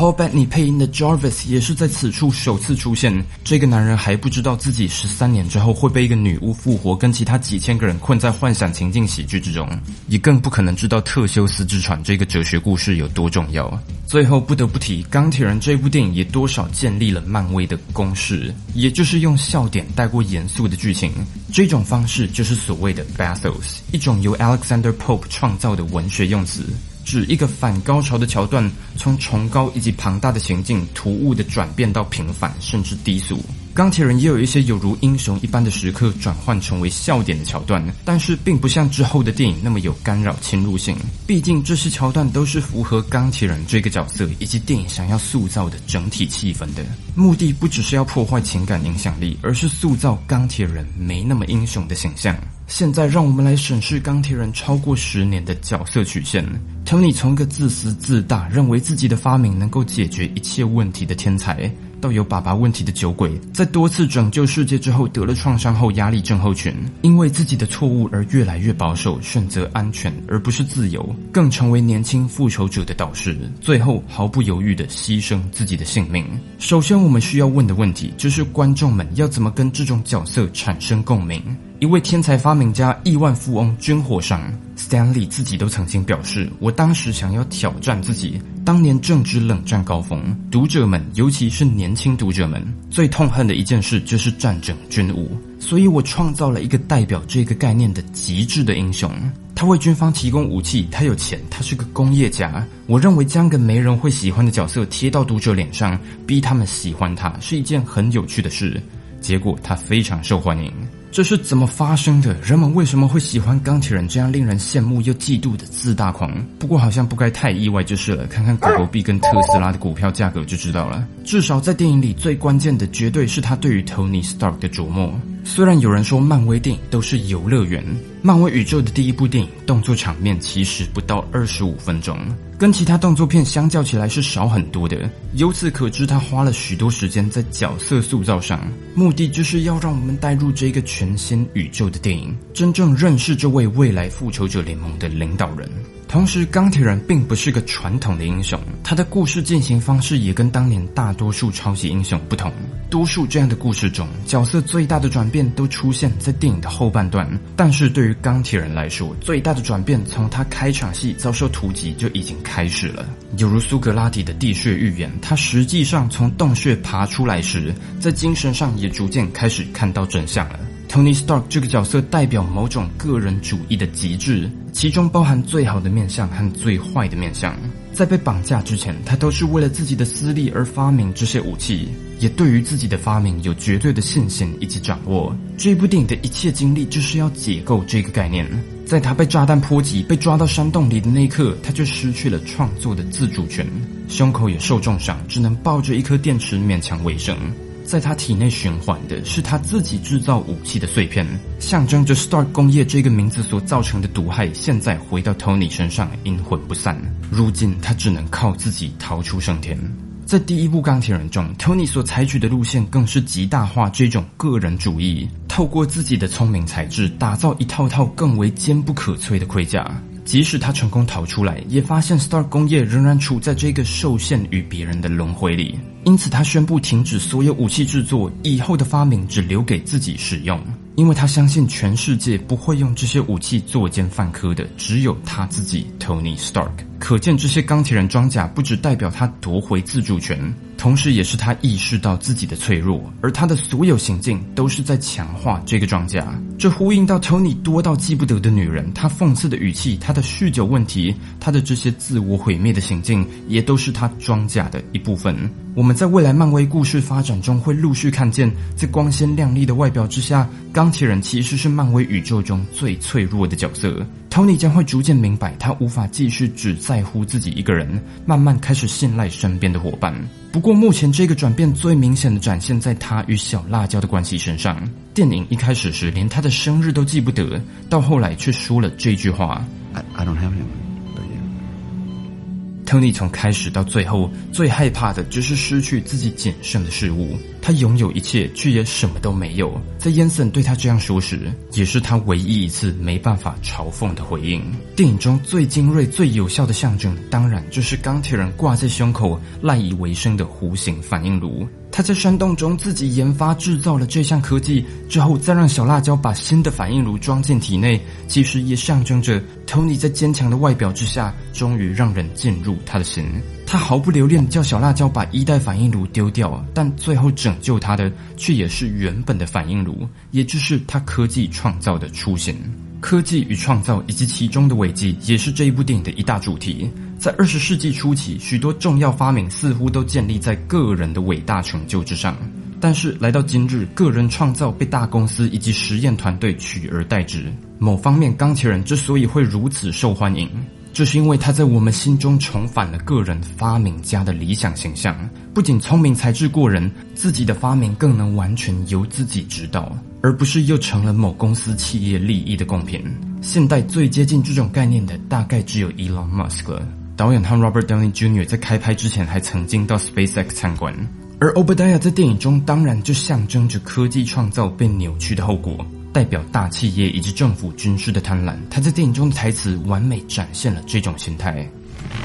Paul Bettany 配音的 Jarvis 也是在此处首次出现。这个男人还不知道自己十三年之后会被一个女巫复活，跟其他几千个人困在幻想情境喜剧之中，也更不可能知道特修斯之船这个哲学故事有多重要。最后不得不提，《钢铁人》这部电影也多少建立了漫威的公式，也就是用笑点带过严肃的剧情。这种方式就是所谓的 Bathos，一种由 Alexander Pope 创造的文学用词。指一个反高潮的桥段，从崇高以及庞大的行径突兀的转变到平凡甚至低俗。钢铁人也有一些有如英雄一般的时刻转换成为笑点的桥段，但是并不像之后的电影那么有干扰侵入性。毕竟这些桥段都是符合钢铁人这个角色以及电影想要塑造的整体气氛的。目的不只是要破坏情感影响力，而是塑造钢铁人没那么英雄的形象。现在让我们来审视钢铁人超过十年的角色曲线。Tony 从一个自私自大、认为自己的发明能够解决一切问题的天才。到有爸爸问题的酒鬼，在多次拯救世界之后得了创伤后压力症候群，因为自己的错误而越来越保守，选择安全而不是自由，更成为年轻复仇者的导师，最后毫不犹豫地牺牲自己的性命。首先，我们需要问的问题就是：观众们要怎么跟这种角色产生共鸣？一位天才发明家、亿万富翁军火商 Stanley 自己都曾经表示：“我当时想要挑战自己。当年正值冷战高峰，读者们，尤其是年轻读者们，最痛恨的一件事就是战争军务。所以我创造了一个代表这个概念的极致的英雄。他为军方提供武器，他有钱，他是个工业家。我认为将个没人会喜欢的角色贴到读者脸上，逼他们喜欢他，是一件很有趣的事。结果他非常受欢迎。”这是怎么发生的？人们为什么会喜欢钢铁人这样令人羡慕又嫉妒的自大狂？不过好像不该太意外就是了。看看狗狗币跟特斯拉的股票价格就知道了。至少在电影里，最关键的绝对是他对于 Tony Stark 的琢磨。虽然有人说漫威电影都是游乐园，漫威宇宙的第一部电影动作场面其实不到二十五分钟。跟其他动作片相较起来是少很多的，由此可知他花了许多时间在角色塑造上，目的就是要让我们带入这个全新宇宙的电影，真正认识这位未来复仇者联盟的领导人。同时，钢铁人并不是个传统的英雄，他的故事进行方式也跟当年大多数超级英雄不同。多数这样的故事中，角色最大的转变都出现在电影的后半段。但是对于钢铁人来说，最大的转变从他开场戏遭受突击就已经开始了。犹如苏格拉底的地穴预言，他实际上从洞穴爬出来时，在精神上也逐渐开始看到真相了。Tony Stark 这个角色代表某种个人主义的极致，其中包含最好的面相和最坏的面相。在被绑架之前，他都是为了自己的私利而发明这些武器，也对于自己的发明有绝对的信心以及掌握。这部电影的一切经历就是要解构这个概念。在他被炸弹波及、被抓到山洞里的那一刻，他就失去了创作的自主权，胸口也受重伤，只能抱着一颗电池勉强维生。在他体内循环的是他自己制造武器的碎片，象征着 Star 工业这个名字所造成的毒害，现在回到 Tony 身上，阴魂不散。如今他只能靠自己逃出升天。在第一部钢铁人中，Tony 所采取的路线更是极大化这种个人主义，透过自己的聪明才智，打造一套套更为坚不可摧的盔甲。即使他成功逃出来，也发现 Star 工业仍然处在这个受限于别人的轮回里。因此，他宣布停止所有武器制作，以后的发明只留给自己使用。因为他相信全世界不会用这些武器作奸犯科的，只有他自己 Tony Stark。可见，这些钢铁人装甲不只代表他夺回自主权。同时，也是他意识到自己的脆弱，而他的所有行径都是在强化这个装甲。这呼应到 Tony 多到记不得的女人，他讽刺的语气，他的酗酒问题，他的这些自我毁灭的行径，也都是他装甲的一部分。我们在未来漫威故事发展中会陆续看见，在光鲜亮丽的外表之下，钢铁人其实是漫威宇宙中最脆弱的角色。Tony 将会逐渐明白，他无法继续只在乎自己一个人，慢慢开始信赖身边的伙伴。不过，目前这个转变最明显的展现在他与小辣椒的关系身上。电影一开始时连他的生日都记不得，到后来却说了这句话：“I I don't have him。” Tony 从开始到最后，最害怕的就是失去自己仅剩的事物。他拥有一切，却也什么都没有。在 Yanson 对他这样说时，也是他唯一一次没办法嘲讽的回应。电影中最精锐、最有效的象征，当然就是钢铁人挂在胸口、赖以为生的弧形反应炉。他在山洞中自己研发制造了这项科技之后，再让小辣椒把新的反应炉装进体内，其实也象征着 Tony 在坚强的外表之下，终于让人进入他的心。他毫不留恋叫小辣椒把一代反应炉丢掉，但最后拯救他的却也是原本的反应炉，也就是他科技创造的雏形。科技与创造以及其中的危机，也是这一部电影的一大主题。在二十世纪初期，许多重要发明似乎都建立在个人的伟大成就之上。但是来到今日，个人创造被大公司以及实验团队取而代之。某方面，钢铁人之所以会如此受欢迎，就是因为他在我们心中重返了个人发明家的理想形象。不仅聪明才智过人，自己的发明更能完全由自己指导，而不是又成了某公司企业利益的贡品。现代最接近这种概念的，大概只有 Elon Musk 了。导演和 Robert Downey Jr. 在开拍之前还曾经到 SpaceX 参观，而 Obadiah 在电影中当然就象征着科技创造被扭曲的后果，代表大企业以及政府军事的贪婪。他在电影中的台词完美展现了这种心态。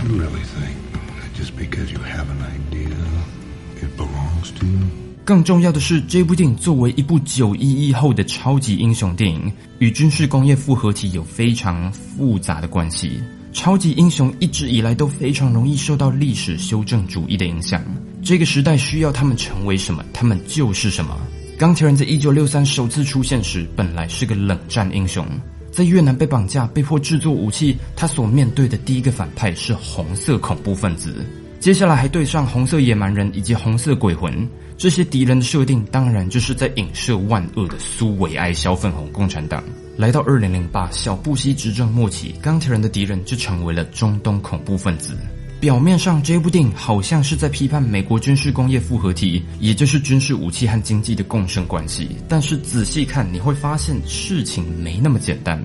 You really think that just because you have an idea, it belongs to you? 更重要的是，这部电影作为一部九一一后的超级英雄电影，与军事工业复合体有非常复杂的关系。超级英雄一直以来都非常容易受到历史修正主义的影响。这个时代需要他们成为什么，他们就是什么。钢铁人在一九六三首次出现时，本来是个冷战英雄，在越南被绑架、被迫制作武器，他所面对的第一个反派是红色恐怖分子。接下来还对上红色野蛮人以及红色鬼魂，这些敌人的设定当然就是在影射万恶的苏维埃小粉红共产党。来到二零零八，小布希执政末期，钢铁人的敌人就成为了中东恐怖分子。表面上，这部电影好像是在批判美国军事工业复合体，也就是军事武器和经济的共生关系。但是仔细看，你会发现事情没那么简单。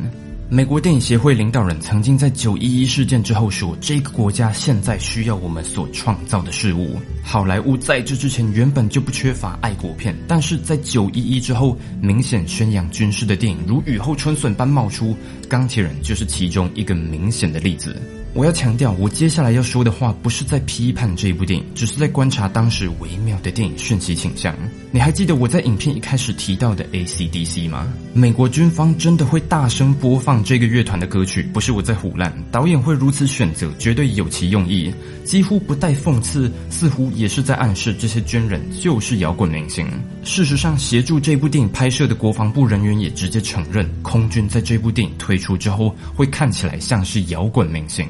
美国电影协会领导人曾经在九一一事件之后说：“这个国家现在需要我们所创造的事物。”好莱坞在这之前原本就不缺乏爱国片，但是在九一一之后，明显宣扬军事的电影如雨后春笋般冒出，《钢铁人》就是其中一个明显的例子。我要强调，我接下来要说的话不是在批判这部电影，只是在观察当时微妙的电影讯息倾向。你还记得我在影片一开始提到的 A.C.D.C 吗？美国军方真的会大声播放这个乐团的歌曲？不是我在胡乱，导演会如此选择，绝对有其用意，几乎不带讽刺，似乎也是在暗示这些军人就是摇滚明星。事实上，协助这部电影拍摄的国防部人员也直接承认，空军在这部电影推出之后，会看起来像是摇滚明星。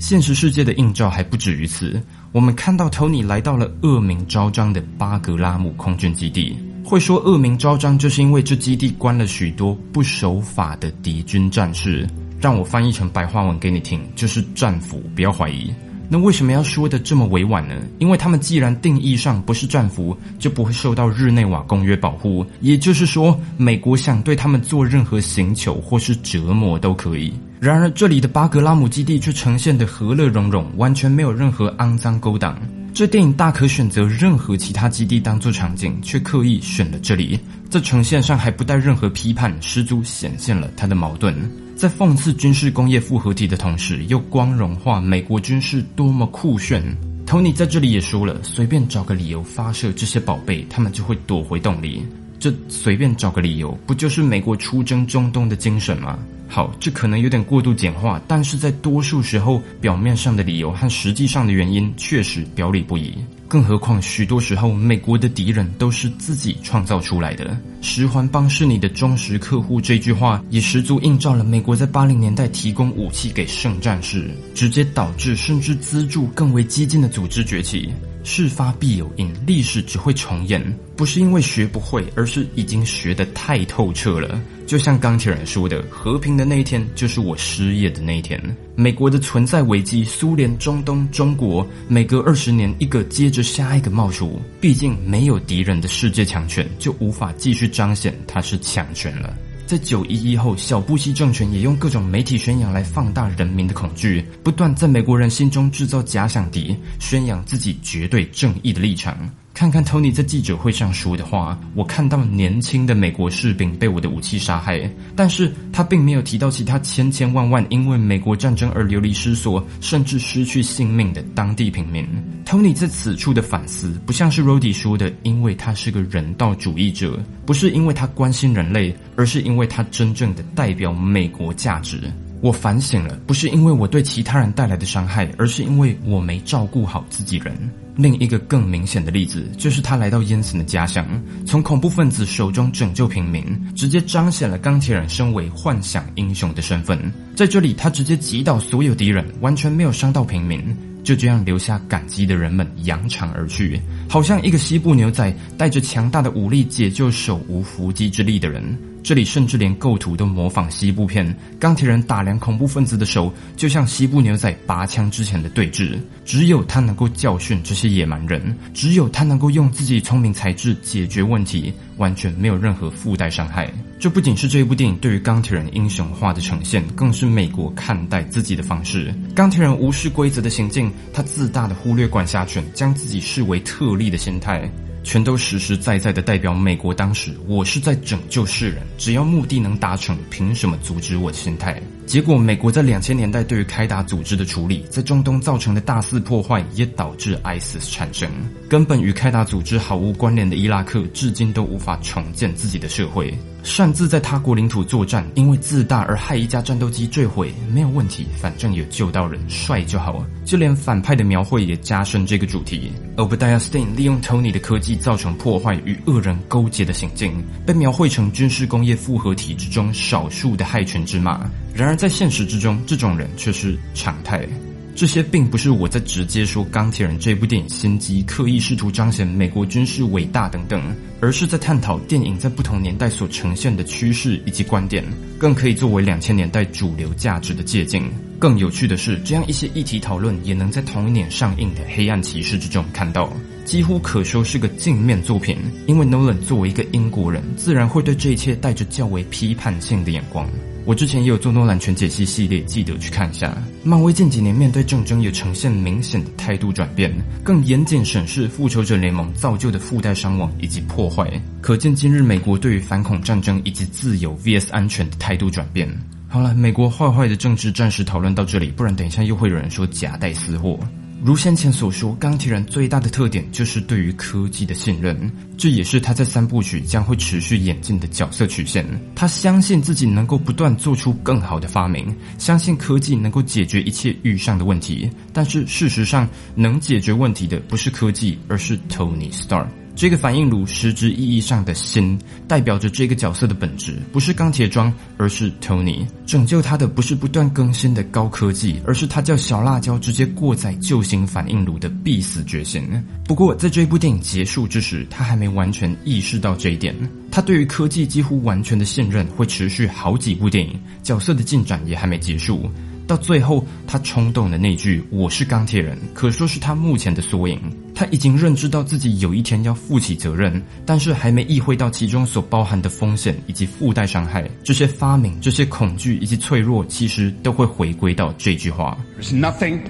现实世界的映照还不止于此。我们看到 Tony 来到了恶名昭彰的巴格拉姆空军基地。会说恶名昭彰，就是因为这基地关了许多不守法的敌军战士。让我翻译成白话文给你听，就是战俘，不要怀疑。那为什么要说的这么委婉呢？因为他们既然定义上不是战俘，就不会受到日内瓦公约保护。也就是说，美国想对他们做任何刑求或是折磨都可以。然而，这里的巴格拉姆基地却呈现的和乐融融，完全没有任何肮脏勾当。这电影大可选择任何其他基地当做场景，却刻意选了这里，在呈现上还不带任何批判，十足显现了他的矛盾。在讽刺军事工业复合体的同时，又光荣化美国军事多么酷炫。Tony 在这里也说了，随便找个理由发射这些宝贝，他们就会躲回洞里。这随便找个理由，不就是美国出征中东的精神吗？好，这可能有点过度简化，但是在多数时候，表面上的理由和实际上的原因确实表里不一。更何况，许多时候，美国的敌人都是自己创造出来的。十环帮是你的忠实客户，这句话也十足映照了美国在八零年代提供武器给圣战士，直接导致甚至资助更为激进的组织崛起。事发必有因，历史只会重演，不是因为学不会，而是已经学得太透彻了。就像钢铁人说的：“和平的那一天，就是我失业的那一天。”美国的存在危机，苏联、中东、中国，每隔二十年一个接着下一个冒出。毕竟没有敌人的世界强权，就无法继续彰显它是强权了。在九一一后，小布希政权也用各种媒体宣扬来放大人民的恐惧，不断在美国人心中制造假想敌，宣扬自己绝对正义的立场。看看 Tony 在记者会上说的话，我看到年轻的美国士兵被我的武器杀害，但是他并没有提到其他千千万万因为美国战争而流离失所，甚至失去性命的当地平民。Tony 在此处的反思，不像是 Rody 说的，因为他是个人道主义者，不是因为他关心人类，而是因为他真正的代表美国价值。我反省了，不是因为我对其他人带来的伤害，而是因为我没照顾好自己人。另一个更明显的例子，就是他来到烟森的家乡，从恐怖分子手中拯救平民，直接彰显了钢铁人身为幻想英雄的身份。在这里，他直接击倒所有敌人，完全没有伤到平民。就这样留下感激的人们扬长而去，好像一个西部牛仔带着强大的武力解救手无缚鸡之力的人。这里甚至连构图都模仿西部片，钢铁人打量恐怖分子的手，就像西部牛仔拔枪之前的对峙。只有他能够教训这些野蛮人，只有他能够用自己聪明才智解决问题，完全没有任何附带伤害。这不仅是这一部电影对于钢铁人英雄化的呈现，更是美国看待自己的方式。钢铁人无视规则的行径，他自大的忽略管辖权，将自己视为特例的心态。全都实实在在的代表美国当时，我是在拯救世人，只要目的能达成，凭什么阻止我的心态？结果，美国在两千年代对于开打组织的处理，在中东造成的大肆破坏，也导致 ISIS 产生。根本与开打组织毫无关联的伊拉克，至今都无法重建自己的社会。擅自在他国领土作战，因为自大而害一架战斗机坠毁，没有问题，反正有救到人，帅就好。就连反派的描绘也加深这个主题。Obadiah Stane 利用 Tony 的科技造成破坏与恶人勾结的行径，被描绘成军事工业复合体之中少数的害群之马。然而在现实之中，这种人却是常态。这些并不是我在直接说《钢铁人》这部电影心机、刻意试图彰显美国军事伟大等等，而是在探讨电影在不同年代所呈现的趋势以及观点，更可以作为两千年代主流价值的借鉴。更有趣的是，这样一些议题讨论也能在同一年上映的《黑暗骑士》之中看到，几乎可说是个镜面作品。因为 Nolan 作为一个英国人，自然会对这一切带着较为批判性的眼光。我之前也有做诺兰全解析系列，记得去看一下。漫威近几年面对战争也呈现明显的态度转变，更严谨审视复仇者联盟造就的附带伤亡以及破坏，可见今日美国对于反恐战争以及自由 vs 安全的态度转变。好了，美国坏坏的政治暂时讨论到这里，不然等一下又会有人说夹带私货。如先前所说，钢铁人最大的特点就是对于科技的信任，这也是他在三部曲将会持续演进的角色曲线。他相信自己能够不断做出更好的发明，相信科技能够解决一切遇上的问题。但是事实上，能解决问题的不是科技，而是 Tony Stark。这个反应炉实质意义上的心，代表着这个角色的本质，不是钢铁装，而是 Tony。拯救他的不是不断更新的高科技，而是他叫小辣椒直接过载旧型反应炉的必死决心。不过，在这部电影结束之时，他还没完全意识到这一点。他对于科技几乎完全的信任，会持续好几部电影，角色的进展也还没结束。到最后，他冲动的那句“我是钢铁人”，可说是他目前的缩影。他已经认知到自己有一天要负起责任，但是还没意会到其中所包含的风险以及附带伤害。这些发明、这些恐惧以及脆弱，其实都会回归到这句话：“There's nothing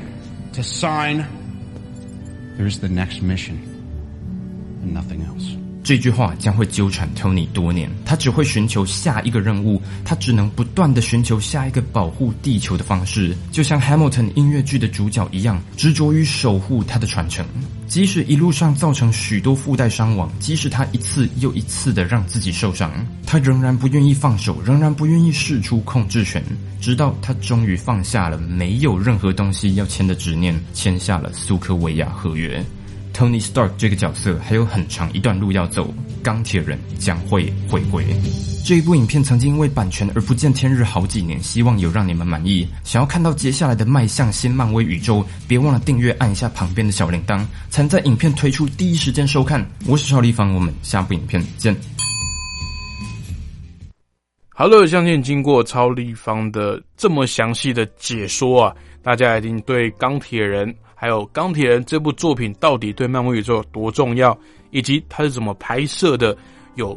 to sign. There's the next mission, and nothing else.” 这句话将会纠缠 Tony 多年，他只会寻求下一个任务，他只能不断的寻求下一个保护地球的方式，就像 Hamilton 音乐剧的主角一样，执着于守护他的传承。即使一路上造成许多附带伤亡，即使他一次又一次的让自己受伤，他仍然不愿意放手，仍然不愿意释出控制权，直到他终于放下了没有任何东西要签的执念，签下了苏科维亚合约。Tony Stark 这个角色还有很长一段路要走，钢铁人将会回归。这一部影片曾经因为版权而不见天日好几年，希望有让你们满意。想要看到接下来的迈向新漫威宇宙，别忘了订阅，按一下旁边的小铃铛，才能在影片推出第一时间收看。我是超立方，我们下部影片见。好了，相信经过超立方的这么详细的解说啊，大家已经对钢铁人。还有《钢铁人》这部作品到底对漫威宇宙有多重要，以及它是怎么拍摄的，有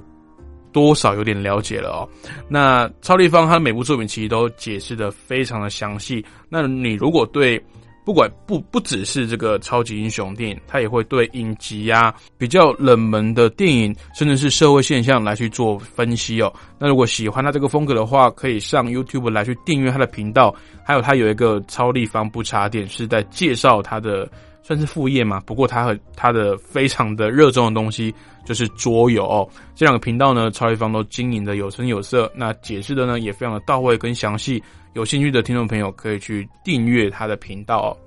多少有点了解了哦。那超立方他每部作品其实都解释的非常的详细。那你如果对不管不不只是这个超级英雄电影，它也会对影集呀比较冷门的电影，甚至是社会现象来去做分析哦。那如果喜欢他这个风格的话，可以上 YouTube 来去订阅他的频道。还有他有一个超立方不插电，是在介绍他的算是副业嘛。不过他和他的非常的热衷的东西就是桌游哦。这两个频道呢，超立方都经营的有声有色，那解释的呢也非常的到位跟详细。有兴趣的听众朋友可以去订阅他的频道哦。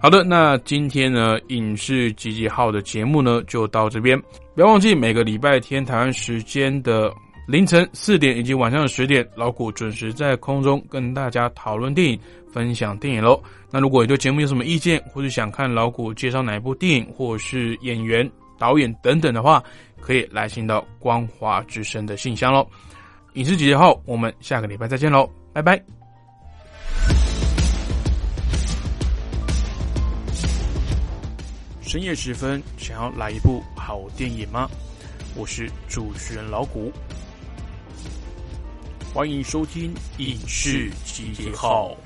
好的，那今天呢影视集结号的节目呢就到这边，不要忘记每个礼拜天台湾时间的凌晨四点以及晚上的十点，老谷准时在空中跟大家讨论电影、分享电影喽。那如果你对节目有什么意见，或者想看老谷介绍哪一部电影，或是演员、导演等等的话，可以来信到光华之声的信箱喽。影视集结号，我们下个礼拜再见喽，拜拜。深夜时分，想要来一部好电影吗？我是主持人老谷，欢迎收听影视集结号。